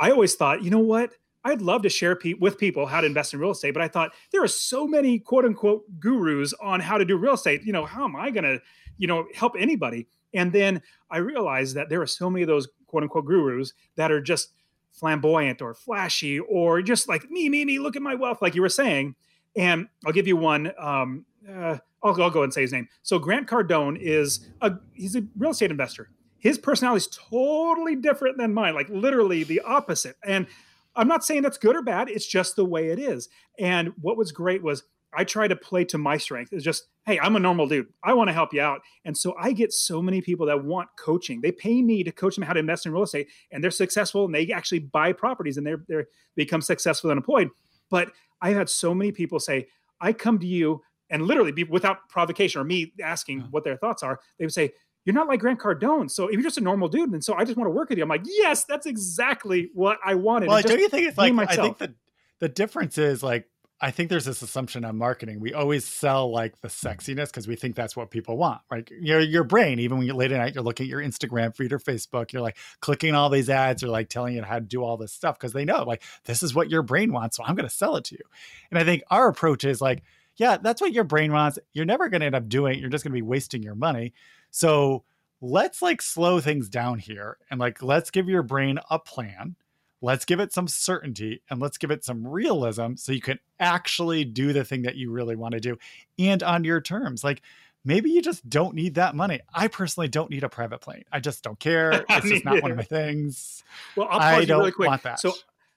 I always thought, you know what? I'd love to share pe- with people how to invest in real estate, but I thought there are so many quote unquote gurus on how to do real estate. You know, how am I going to, you know, help anybody? And then I realized that there are so many of those quote unquote gurus that are just flamboyant or flashy or just like me, me, me, look at my wealth, like you were saying. And I'll give you one. Um, uh, I'll, I'll go and say his name. So Grant Cardone is a he's a real estate investor. His personality is totally different than mine, like literally the opposite. And I'm not saying that's good or bad. It's just the way it is. And what was great was I try to play to my strength. It's just, hey, I'm a normal dude. I want to help you out. And so I get so many people that want coaching. They pay me to coach them how to invest in real estate, and they're successful and they actually buy properties and they're they're they become successful and employed. But I've had so many people say, I come to you and literally be without provocation or me asking what their thoughts are, they would say, You're not like Grant Cardone. So if you're just a normal dude, and so I just want to work with you. I'm like, yes, that's exactly what I wanted. Well, don't you think it's like myself. I think the the difference is like I think there's this assumption on marketing. We always sell like the sexiness because we think that's what people want. Right? Your your brain, even when you're late at night, you're looking at your Instagram feed or Facebook, you're like clicking all these ads or like telling you how to do all this stuff because they know like this is what your brain wants, so I'm going to sell it to you. And I think our approach is like, yeah, that's what your brain wants. You're never going to end up doing. it. You're just going to be wasting your money. So let's like slow things down here and like let's give your brain a plan let's give it some certainty and let's give it some realism so you can actually do the thing that you really want to do and on your terms like maybe you just don't need that money. I personally don't need a private plane. I just don't care. It's just not one of my things. Well, I'll pause you really quick. So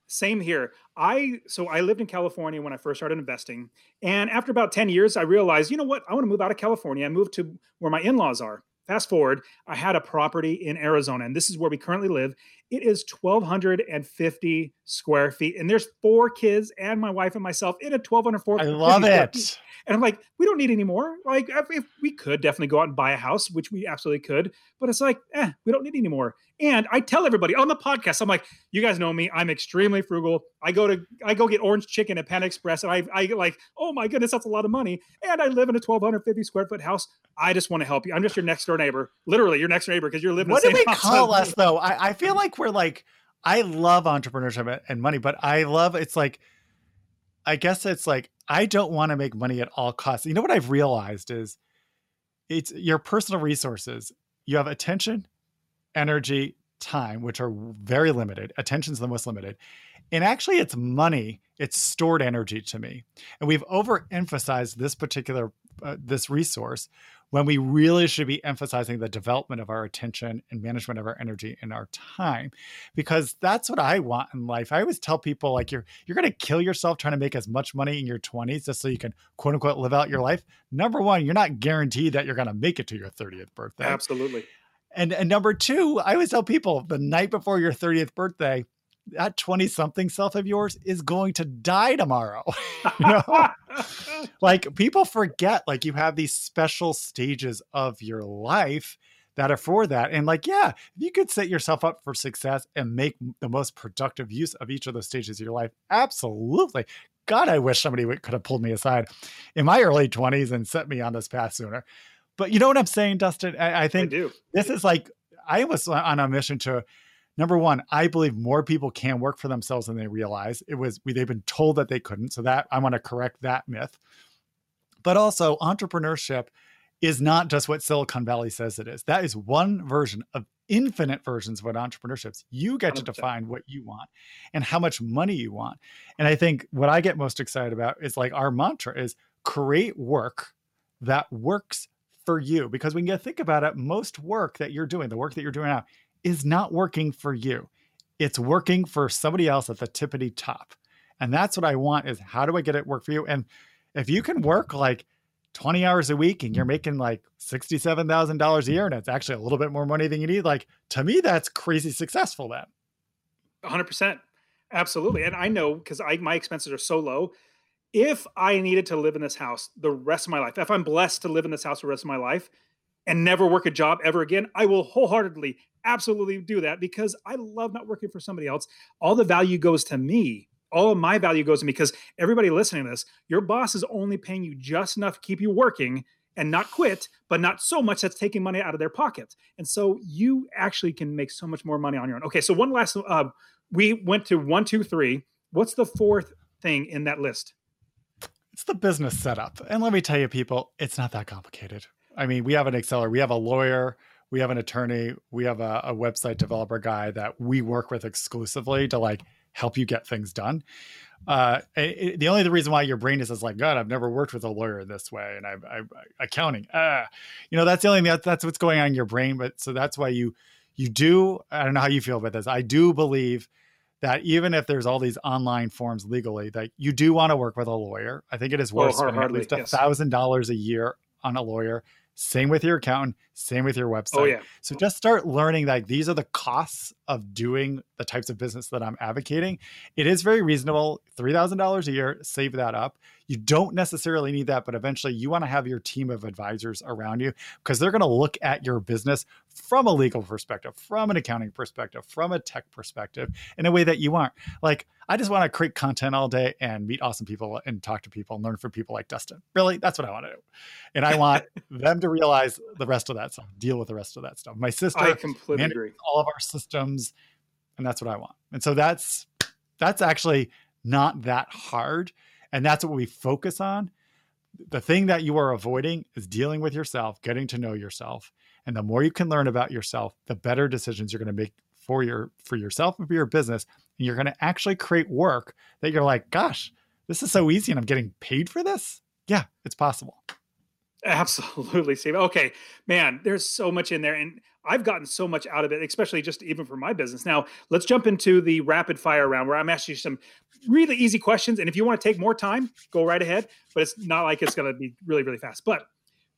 same here. I so I lived in California when I first started investing, and after about ten years, I realized, you know what, I want to move out of California. I moved to where my in-laws are. Fast forward, I had a property in Arizona, and this is where we currently live. It is 1,250 square feet, and there's four kids and my wife and myself in a 1,250. I love it. And I'm like, we don't need any more. Like, if we could definitely go out and buy a house, which we absolutely could, but it's like, eh, we don't need any more. And I tell everybody on the podcast, I'm like, you guys know me. I'm extremely frugal. I go to I go get orange chicken at Pan Express, and I I get like, oh my goodness, that's a lot of money. And I live in a 1,250 square foot house. I just want to help you. I'm just your next door neighbor, literally your next door neighbor, because you're living. What do we call us though? I, I feel like we're like, I love entrepreneurship and money, but I love it's like, I guess it's like I don't want to make money at all costs. You know what I've realized is, it's your personal resources. You have attention, energy, time, which are very limited. Attention's the most limited. And actually, it's money, it's stored energy to me. And we've overemphasized this particular uh, this resource when we really should be emphasizing the development of our attention and management of our energy and our time because that's what I want in life. I always tell people like you're you're going to kill yourself trying to make as much money in your 20s just so you can quote unquote live out your life. Number 1, you're not guaranteed that you're going to make it to your 30th birthday. Absolutely. And and number 2, I always tell people the night before your 30th birthday, that 20 something self of yours is going to die tomorrow. you know? like people forget like you have these special stages of your life that are for that. And like, yeah, if you could set yourself up for success and make the most productive use of each of those stages of your life, absolutely. God, I wish somebody could have pulled me aside in my early 20s and set me on this path sooner. But you know what I'm saying, Dustin? I, I think I this is like I was on a mission to number one, I believe more people can work for themselves than they realize. It was they've been told that they couldn't, so that I want to correct that myth. But also, entrepreneurship is not just what Silicon Valley says it is. That is one version of infinite versions of what entrepreneurship is. You get 100%. to define what you want and how much money you want. And I think what I get most excited about is like our mantra is create work that works for you. Because when you think about it, most work that you're doing, the work that you're doing now, is not working for you. It's working for somebody else at the tippity top. And that's what I want is how do I get it work for you? And if you can work like 20 hours a week and you're making like $67,000 a year and it's actually a little bit more money than you need, like to me, that's crazy successful then. 100%. Absolutely. And I know because I my expenses are so low. If I needed to live in this house the rest of my life, if I'm blessed to live in this house the rest of my life and never work a job ever again, I will wholeheartedly absolutely do that because I love not working for somebody else. All the value goes to me. All of my value goes to me because everybody listening to this, your boss is only paying you just enough to keep you working and not quit, but not so much that's taking money out of their pocket. And so you actually can make so much more money on your own. Okay, so one last, uh, we went to one, two, three. What's the fourth thing in that list? It's the business setup. And let me tell you, people, it's not that complicated. I mean, we have an Exceller, we have a lawyer, we have an attorney, we have a, a website developer guy that we work with exclusively to like help you get things done. Uh, it, the only the reason why your brain is, is like, God, I've never worked with a lawyer this way, and I've, I've accounting, ah, you know, that's the only that, that's what's going on in your brain. But so that's why you you do. I don't know how you feel about this. I do believe that even if there's all these online forms legally, that you do want to work with a lawyer. I think it is worth oh, spending at least a thousand dollars a year on a lawyer same with your accountant, same with your oh, website. Oh, yeah. So just start learning that these are the costs of doing the types of business that I'm advocating. It is very reasonable, $3,000 a year, save that up. You don't necessarily need that, but eventually you want to have your team of advisors around you because they're going to look at your business from a legal perspective, from an accounting perspective, from a tech perspective in a way that you aren't. Like, I just want to create content all day and meet awesome people and talk to people and learn from people like Dustin. Really, that's what I want to do. And I want them to realize the rest of that stuff, deal with the rest of that stuff. My sister, I completely agree. All of our systems, and that's what I want. And so that's that's actually not that hard, and that's what we focus on. The thing that you are avoiding is dealing with yourself, getting to know yourself, and the more you can learn about yourself, the better decisions you're going to make for your for yourself and for your business and you're going to actually create work that you're like gosh this is so easy and i'm getting paid for this yeah it's possible Absolutely, Steve. Okay, man, there's so much in there, and I've gotten so much out of it, especially just even for my business. Now, let's jump into the rapid fire round where I'm asking you some really easy questions. And if you want to take more time, go right ahead. But it's not like it's going to be really, really fast. But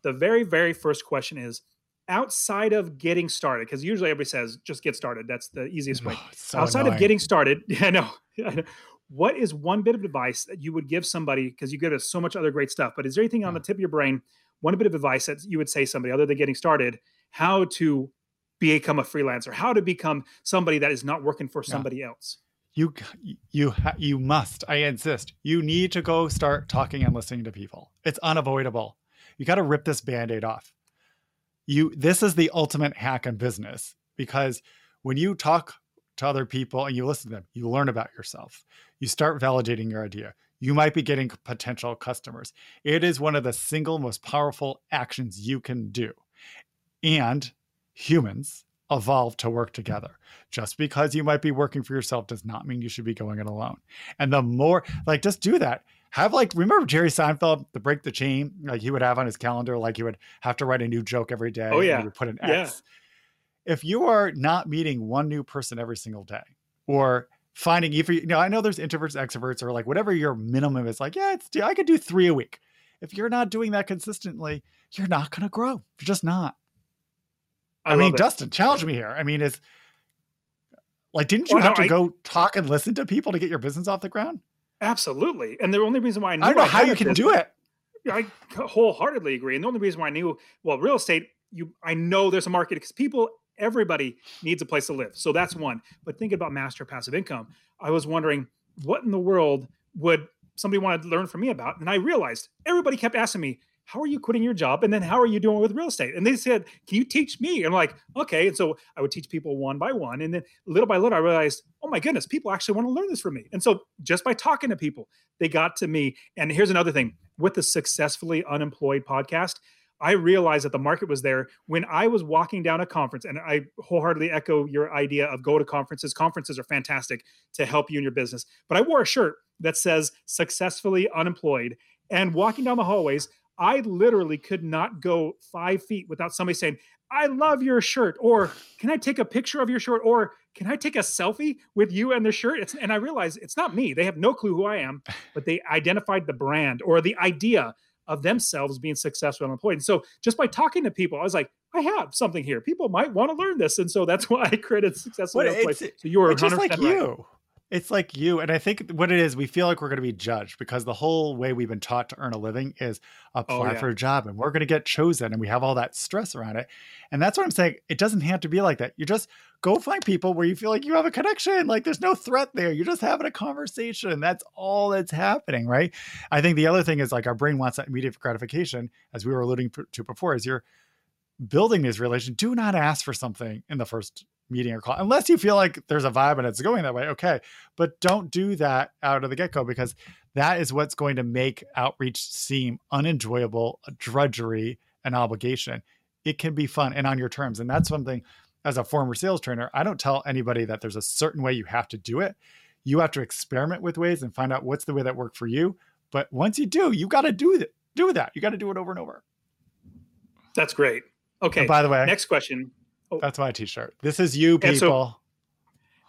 the very, very first question is outside of getting started, because usually everybody says just get started. That's the easiest way. Oh, so outside annoying. of getting started, yeah, I know. I know. What is one bit of advice that you would give somebody? Because you give us so much other great stuff, but is there anything on the tip of your brain, one bit of advice that you would say somebody other than getting started how to become a freelancer, how to become somebody that is not working for somebody yeah. else. You you you must. I insist. You need to go start talking and listening to people. It's unavoidable. You got to rip this band-aid off. You this is the ultimate hack in business because when you talk to other people and you listen to them, you learn about yourself. You start validating your idea. You might be getting potential customers. It is one of the single most powerful actions you can do. And humans evolve to work together. Just because you might be working for yourself does not mean you should be going it alone. And the more, like, just do that. Have like, remember Jerry Seinfeld, the break the chain, like he would have on his calendar, like he would have to write a new joke every day. Oh, yeah. He would put an X. Yeah. If you are not meeting one new person every single day or finding, if you, you know, I know there's introverts, extroverts, or like whatever your minimum is, like, yeah, it's, I could do three a week. If you're not doing that consistently, you're not going to grow. You're just not. I, I mean, Dustin, challenge me here. I mean, is like, didn't you well, have no, to I, go talk and listen to people to get your business off the ground? Absolutely. And the only reason why I knew I don't know I how you can do it. I wholeheartedly agree. And the only reason why I knew, well, real estate, you, I know there's a market because people, everybody needs a place to live. So that's one. But thinking about master passive income, I was wondering what in the world would somebody want to learn from me about? And I realized everybody kept asking me, how are you quitting your job? And then how are you doing with real estate? And they said, can you teach me? And I'm like, okay. And so I would teach people one by one. And then little by little, I realized, oh my goodness, people actually want to learn this from me. And so just by talking to people, they got to me. And here's another thing with the Successfully Unemployed podcast, I realized that the market was there when I was walking down a conference, and I wholeheartedly echo your idea of go to conferences. Conferences are fantastic to help you in your business. But I wore a shirt that says successfully unemployed. And walking down the hallways, I literally could not go five feet without somebody saying, I love your shirt, or can I take a picture of your shirt, or can I take a selfie with you and the shirt? It's, and I realized it's not me. They have no clue who I am, but they identified the brand or the idea of themselves being successful and employed. And so just by talking to people, I was like, I have something here. People might want to learn this. And so that's why I created Successful Employed. So you were just like right. It's like you. And I think what it is, we feel like we're going to be judged because the whole way we've been taught to earn a living is oh, apply oh, yeah. for a job and we're going to get chosen and we have all that stress around it. And that's what I'm saying. It doesn't have to be like that. You just go find people where you feel like you have a connection. Like there's no threat there. You're just having a conversation. That's all that's happening. Right. I think the other thing is like our brain wants that immediate gratification, as we were alluding to before, is you're building these relations. Do not ask for something in the first meeting or call unless you feel like there's a vibe and it's going that way okay but don't do that out of the get-go because that is what's going to make outreach seem unenjoyable a drudgery and obligation. It can be fun and on your terms and that's something as a former sales trainer i don't tell anybody that there's a certain way you have to do it. You have to experiment with ways and find out what's the way that worked for you but once you do you got to do that do that. You got to do it over and over. That's great. Okay and by the way next question Oh. That's my t-shirt. This is you people. So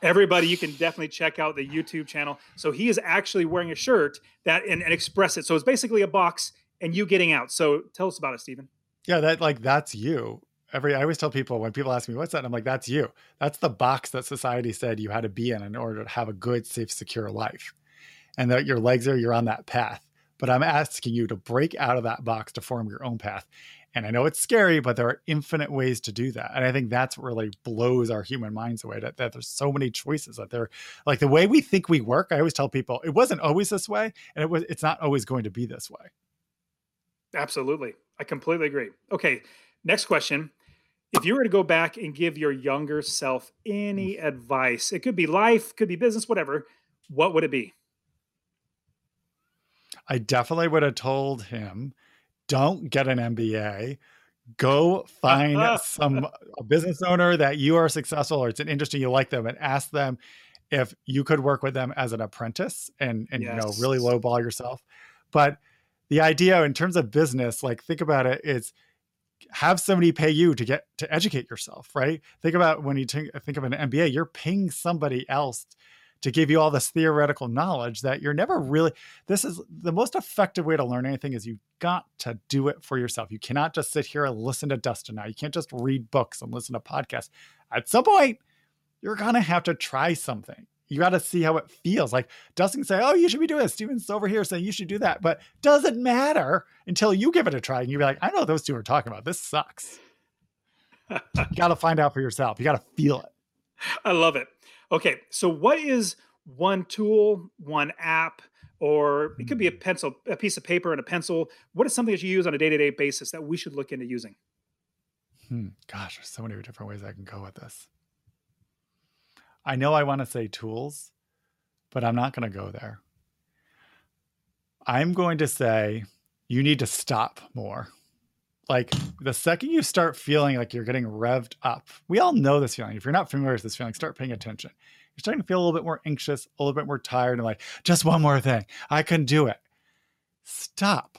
everybody, you can definitely check out the YouTube channel. So he is actually wearing a shirt that and, and express it. So it's basically a box and you getting out. So tell us about it, Stephen. Yeah, that like that's you. Every I always tell people when people ask me what's that, I'm like, that's you. That's the box that society said you had to be in in order to have a good, safe, secure life. And that your legs are you're on that path. But I'm asking you to break out of that box to form your own path. And I know it's scary, but there are infinite ways to do that. And I think that's what really blows our human minds away that, that there's so many choices that they're like the way we think we work. I always tell people it wasn't always this way, and it was it's not always going to be this way. Absolutely. I completely agree. Okay. Next question. If you were to go back and give your younger self any mm. advice, it could be life, could be business, whatever, what would it be? I definitely would have told him don't get an MBA. Go find some a business owner that you are successful or it's an industry you like them and ask them if you could work with them as an apprentice and and yes. you know really lowball yourself. But the idea in terms of business, like think about it, is have somebody pay you to get to educate yourself, right? Think about when you think, think of an MBA, you're paying somebody else to give you all this theoretical knowledge that you're never really this is the most effective way to learn anything is you got to do it for yourself you cannot just sit here and listen to dustin now you can't just read books and listen to podcasts at some point you're gonna have to try something you got to see how it feels. Like Dustin say, "Oh, you should be doing this." Stephen's over here saying you should do that, but doesn't matter until you give it a try and you be like, "I know what those two are talking about. This sucks." you got to find out for yourself. You got to feel it. I love it. Okay, so what is one tool, one app, or it could be a hmm. pencil, a piece of paper and a pencil? What is something that you use on a day-to-day basis that we should look into using? Hmm. Gosh, there's so many different ways I can go with this. I know I want to say tools, but I'm not going to go there. I'm going to say you need to stop more. Like the second you start feeling like you're getting revved up, we all know this feeling. If you're not familiar with this feeling, start paying attention. You're starting to feel a little bit more anxious, a little bit more tired, and like, just one more thing. I can do it. Stop.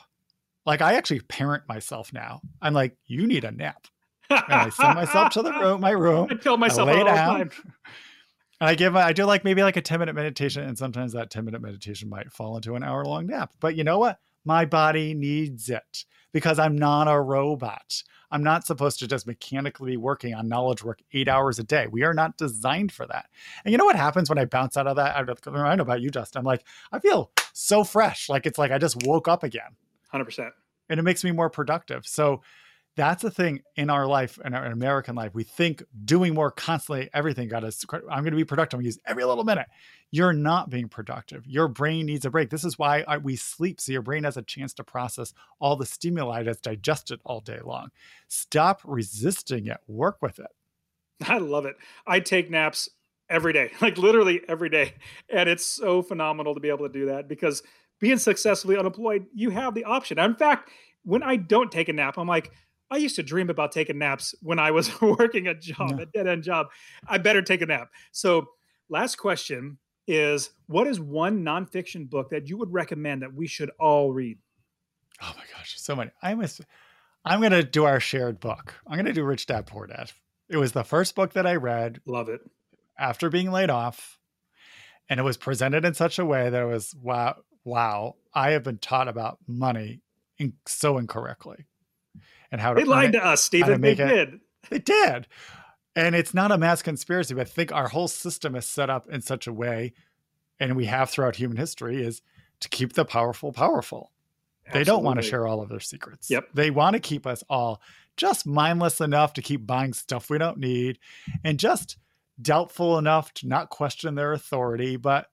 Like I actually parent myself now. I'm like, you need a nap. And I send myself to the room, my room. I tell myself I lay down. And I give I do like maybe like a 10 minute meditation, and sometimes that 10 minute meditation might fall into an hour long nap. But you know what? My body needs it because I'm not a robot. I'm not supposed to just mechanically be working on knowledge work eight hours a day. We are not designed for that. And you know what happens when I bounce out of that? I don't know about you, Justin. I'm like, I feel so fresh. Like it's like I just woke up again. 100%. And it makes me more productive. So that's the thing in our life in our American life. We think doing more constantly, everything got us. I'm going to be productive. I'm going to use every little minute. You're not being productive. Your brain needs a break. This is why we sleep, so your brain has a chance to process all the stimuli that's digested all day long. Stop resisting it. Work with it. I love it. I take naps every day, like literally every day, and it's so phenomenal to be able to do that because being successfully unemployed, you have the option. In fact, when I don't take a nap, I'm like I used to dream about taking naps when I was working a job, a dead end job. I better take a nap. So, last question is what is one nonfiction book that you would recommend that we should all read? Oh my gosh, so many. I must, I'm going to do our shared book. I'm going to do Rich Dad Poor Dad. It was the first book that I read. Love it. After being laid off. And it was presented in such a way that it was wow, wow, I have been taught about money in, so incorrectly and how to they lied it, to us, Stephen. They did. They did. And it's not a mass conspiracy, but I think our whole system is set up in such a way, and we have throughout human history, is to keep the powerful powerful. Absolutely. They don't want to share all of their secrets. Yep. They want to keep us all just mindless enough to keep buying stuff we don't need and just doubtful enough to not question their authority, but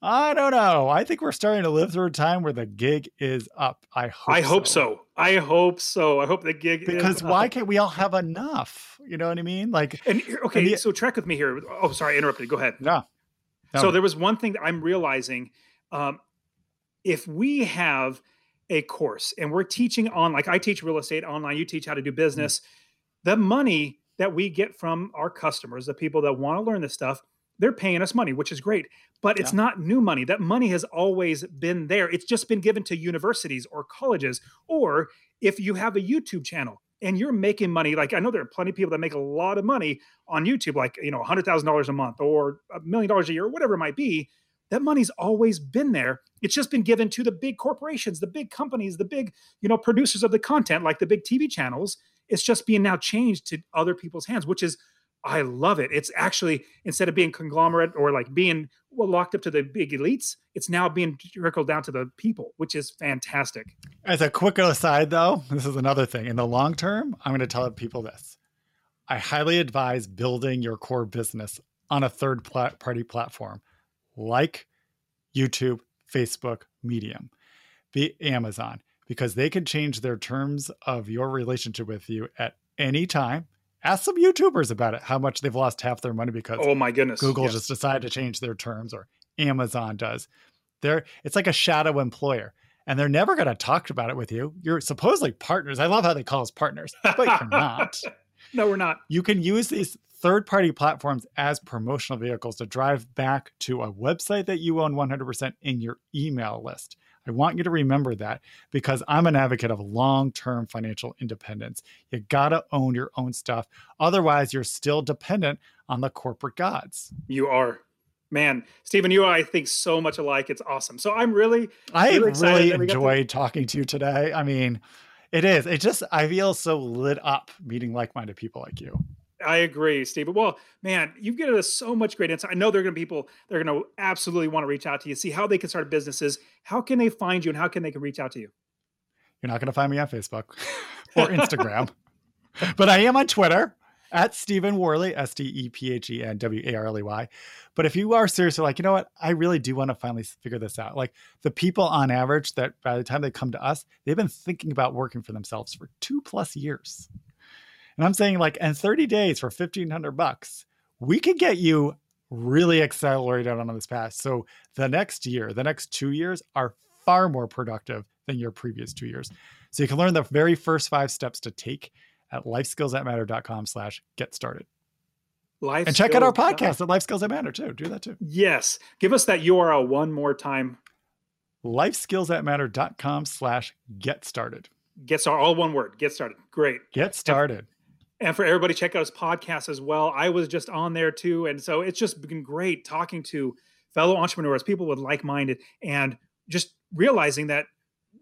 I don't know. I think we're starting to live through a time where the gig is up. I hope. I hope so. so. I hope so. I hope the gig because why up. can't we all have enough? You know what I mean? Like, and okay, and the, so track with me here. Oh, sorry, I interrupted. Go ahead. No. no. So there was one thing that I'm realizing. Um, if we have a course and we're teaching on, like I teach real estate online, you teach how to do business. Mm-hmm. The money that we get from our customers, the people that want to learn this stuff, they're paying us money, which is great, but it's yeah. not new money. That money has always been there. It's just been given to universities or colleges. Or if you have a YouTube channel and you're making money, like I know there are plenty of people that make a lot of money on YouTube, like, you know, $100,000 a month or a million dollars a year, or whatever it might be. That money's always been there. It's just been given to the big corporations, the big companies, the big, you know, producers of the content, like the big TV channels. It's just being now changed to other people's hands, which is I love it. It's actually instead of being conglomerate or like being well locked up to the big elites, it's now being trickled down to the people, which is fantastic. As a quick aside, though, this is another thing. In the long term, I'm going to tell people this: I highly advise building your core business on a third party platform like YouTube, Facebook, Medium, be Amazon, because they can change their terms of your relationship with you at any time ask some YouTubers about it, how much they've lost half their money because oh my goodness, Google yes. just decided to change their terms or Amazon does. They're it's like a shadow employer. And they're never going to talk about it with you. You're supposedly partners. I love how they call us partners, but you're not. no, we're not. You can use these third party platforms as promotional vehicles to drive back to a website that you own 100% in your email list. I want you to remember that because I'm an advocate of long term financial independence. You got to own your own stuff. Otherwise, you're still dependent on the corporate gods. You are. Man, Stephen, you and I think so much alike. It's awesome. So I'm really, I really, really enjoyed to- talking to you today. I mean, it is. It just, I feel so lit up meeting like minded people like you. I agree, Stephen. Well, man, you've given us so much great insight. I know there are going to be people that are going to absolutely want to reach out to you, see how they can start businesses. How can they find you and how can they can reach out to you? You're not going to find me on Facebook or Instagram, but I am on Twitter at Stephen Warley, S T E P H E N W A R L E Y. But if you are seriously like, you know what, I really do want to finally figure this out. Like the people on average that by the time they come to us, they've been thinking about working for themselves for two plus years. And I'm saying like, in 30 days for 1500 bucks, we could get you really accelerated on this path. So the next year, the next two years are far more productive than your previous two years. So you can learn the very first five steps to take at lifeskillsthatmatter.com slash get started. Life and check out our podcast at Life Skills That Matter too. Do that too. Yes. Give us that URL one more time. Lifeskillsthatmatter.com slash get started. Get started. All one word. Get started. Great. Get started. And for everybody, check out his podcast as well. I was just on there too. And so it's just been great talking to fellow entrepreneurs, people with like minded, and just realizing that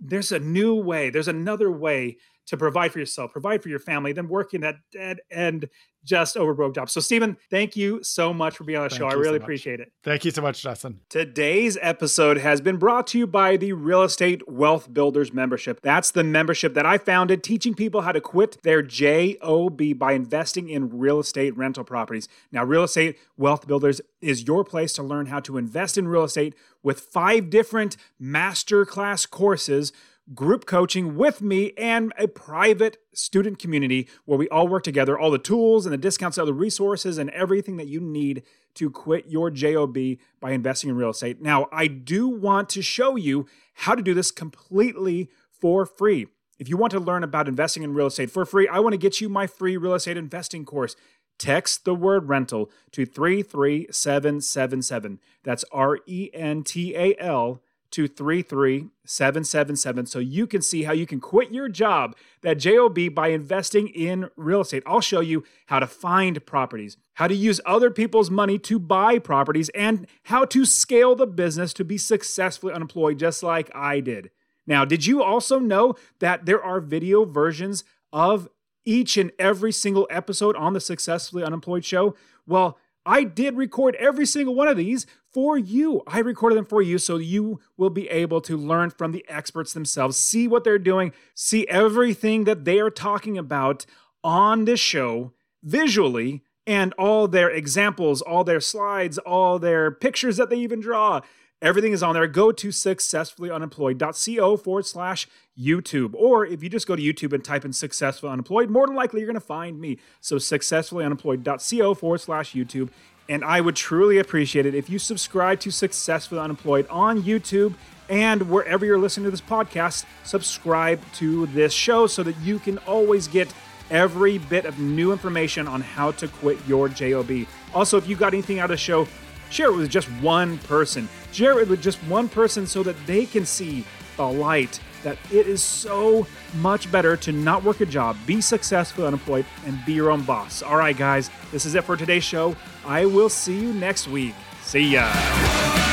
there's a new way, there's another way to provide for yourself, provide for your family, then working that dead end just over broke job. So, Stephen, thank you so much for being on the thank show. I really so appreciate it. Thank you so much, Justin. Today's episode has been brought to you by the Real Estate Wealth Builders membership. That's the membership that I founded, teaching people how to quit their JOB by investing in real estate rental properties. Now, Real Estate Wealth Builders is your place to learn how to invest in real estate with five different masterclass courses group coaching with me and a private student community where we all work together, all the tools and the discounts, all the resources and everything that you need to quit your JOB by investing in real estate. Now, I do want to show you how to do this completely for free. If you want to learn about investing in real estate for free, I want to get you my free real estate investing course. Text the word rental to 33777. That's R E N T A L to 33777 so you can see how you can quit your job, that JOB, by investing in real estate. I'll show you how to find properties, how to use other people's money to buy properties, and how to scale the business to be successfully unemployed, just like I did. Now, did you also know that there are video versions of each and every single episode on the Successfully Unemployed show? Well, I did record every single one of these for you. I recorded them for you so you will be able to learn from the experts themselves, see what they're doing, see everything that they are talking about on this show visually, and all their examples, all their slides, all their pictures that they even draw. Everything is on there. Go to successfullyunemployed.co forward slash YouTube. Or if you just go to YouTube and type in successfully unemployed, more than likely you're going to find me. So successfullyunemployed.co forward slash YouTube. And I would truly appreciate it if you subscribe to Successfully Unemployed on YouTube and wherever you're listening to this podcast, subscribe to this show so that you can always get every bit of new information on how to quit your JOB. Also, if you got anything out of the show, Share it with just one person. Share it with just one person so that they can see the light that it is so much better to not work a job, be successful unemployed, and be your own boss. All right, guys, this is it for today's show. I will see you next week. See ya.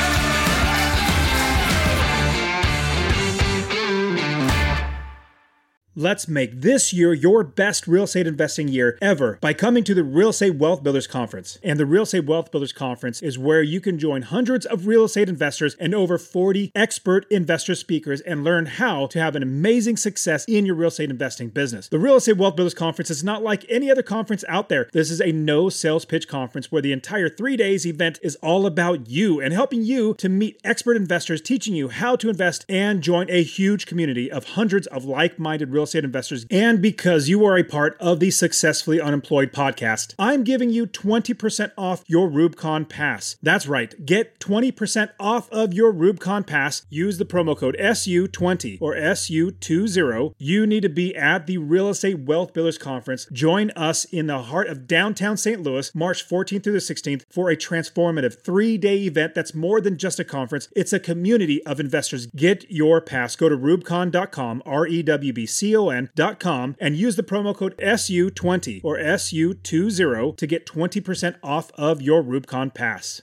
Let's make this year your best real estate investing year ever by coming to the Real Estate Wealth Builders Conference. And the Real Estate Wealth Builders Conference is where you can join hundreds of real estate investors and over 40 expert investor speakers and learn how to have an amazing success in your real estate investing business. The Real Estate Wealth Builders Conference is not like any other conference out there. This is a no sales pitch conference where the entire three days event is all about you and helping you to meet expert investors, teaching you how to invest and join a huge community of hundreds of like minded real estate investors and because you are a part of the Successfully Unemployed podcast, I'm giving you 20% off your REWBCON Pass. That's right, get 20% off of your REWBCON Pass. Use the promo code SU20 or SU20. You need to be at the Real Estate Wealth Builders Conference. Join us in the heart of downtown St. Louis, March 14th through the 16th, for a transformative three day event that's more than just a conference, it's a community of investors. Get your pass. Go to rewbcon.com, R E W B C O N.com, and use the promo code SU20 or SU20 to get 20% off of your REWBCON Pass.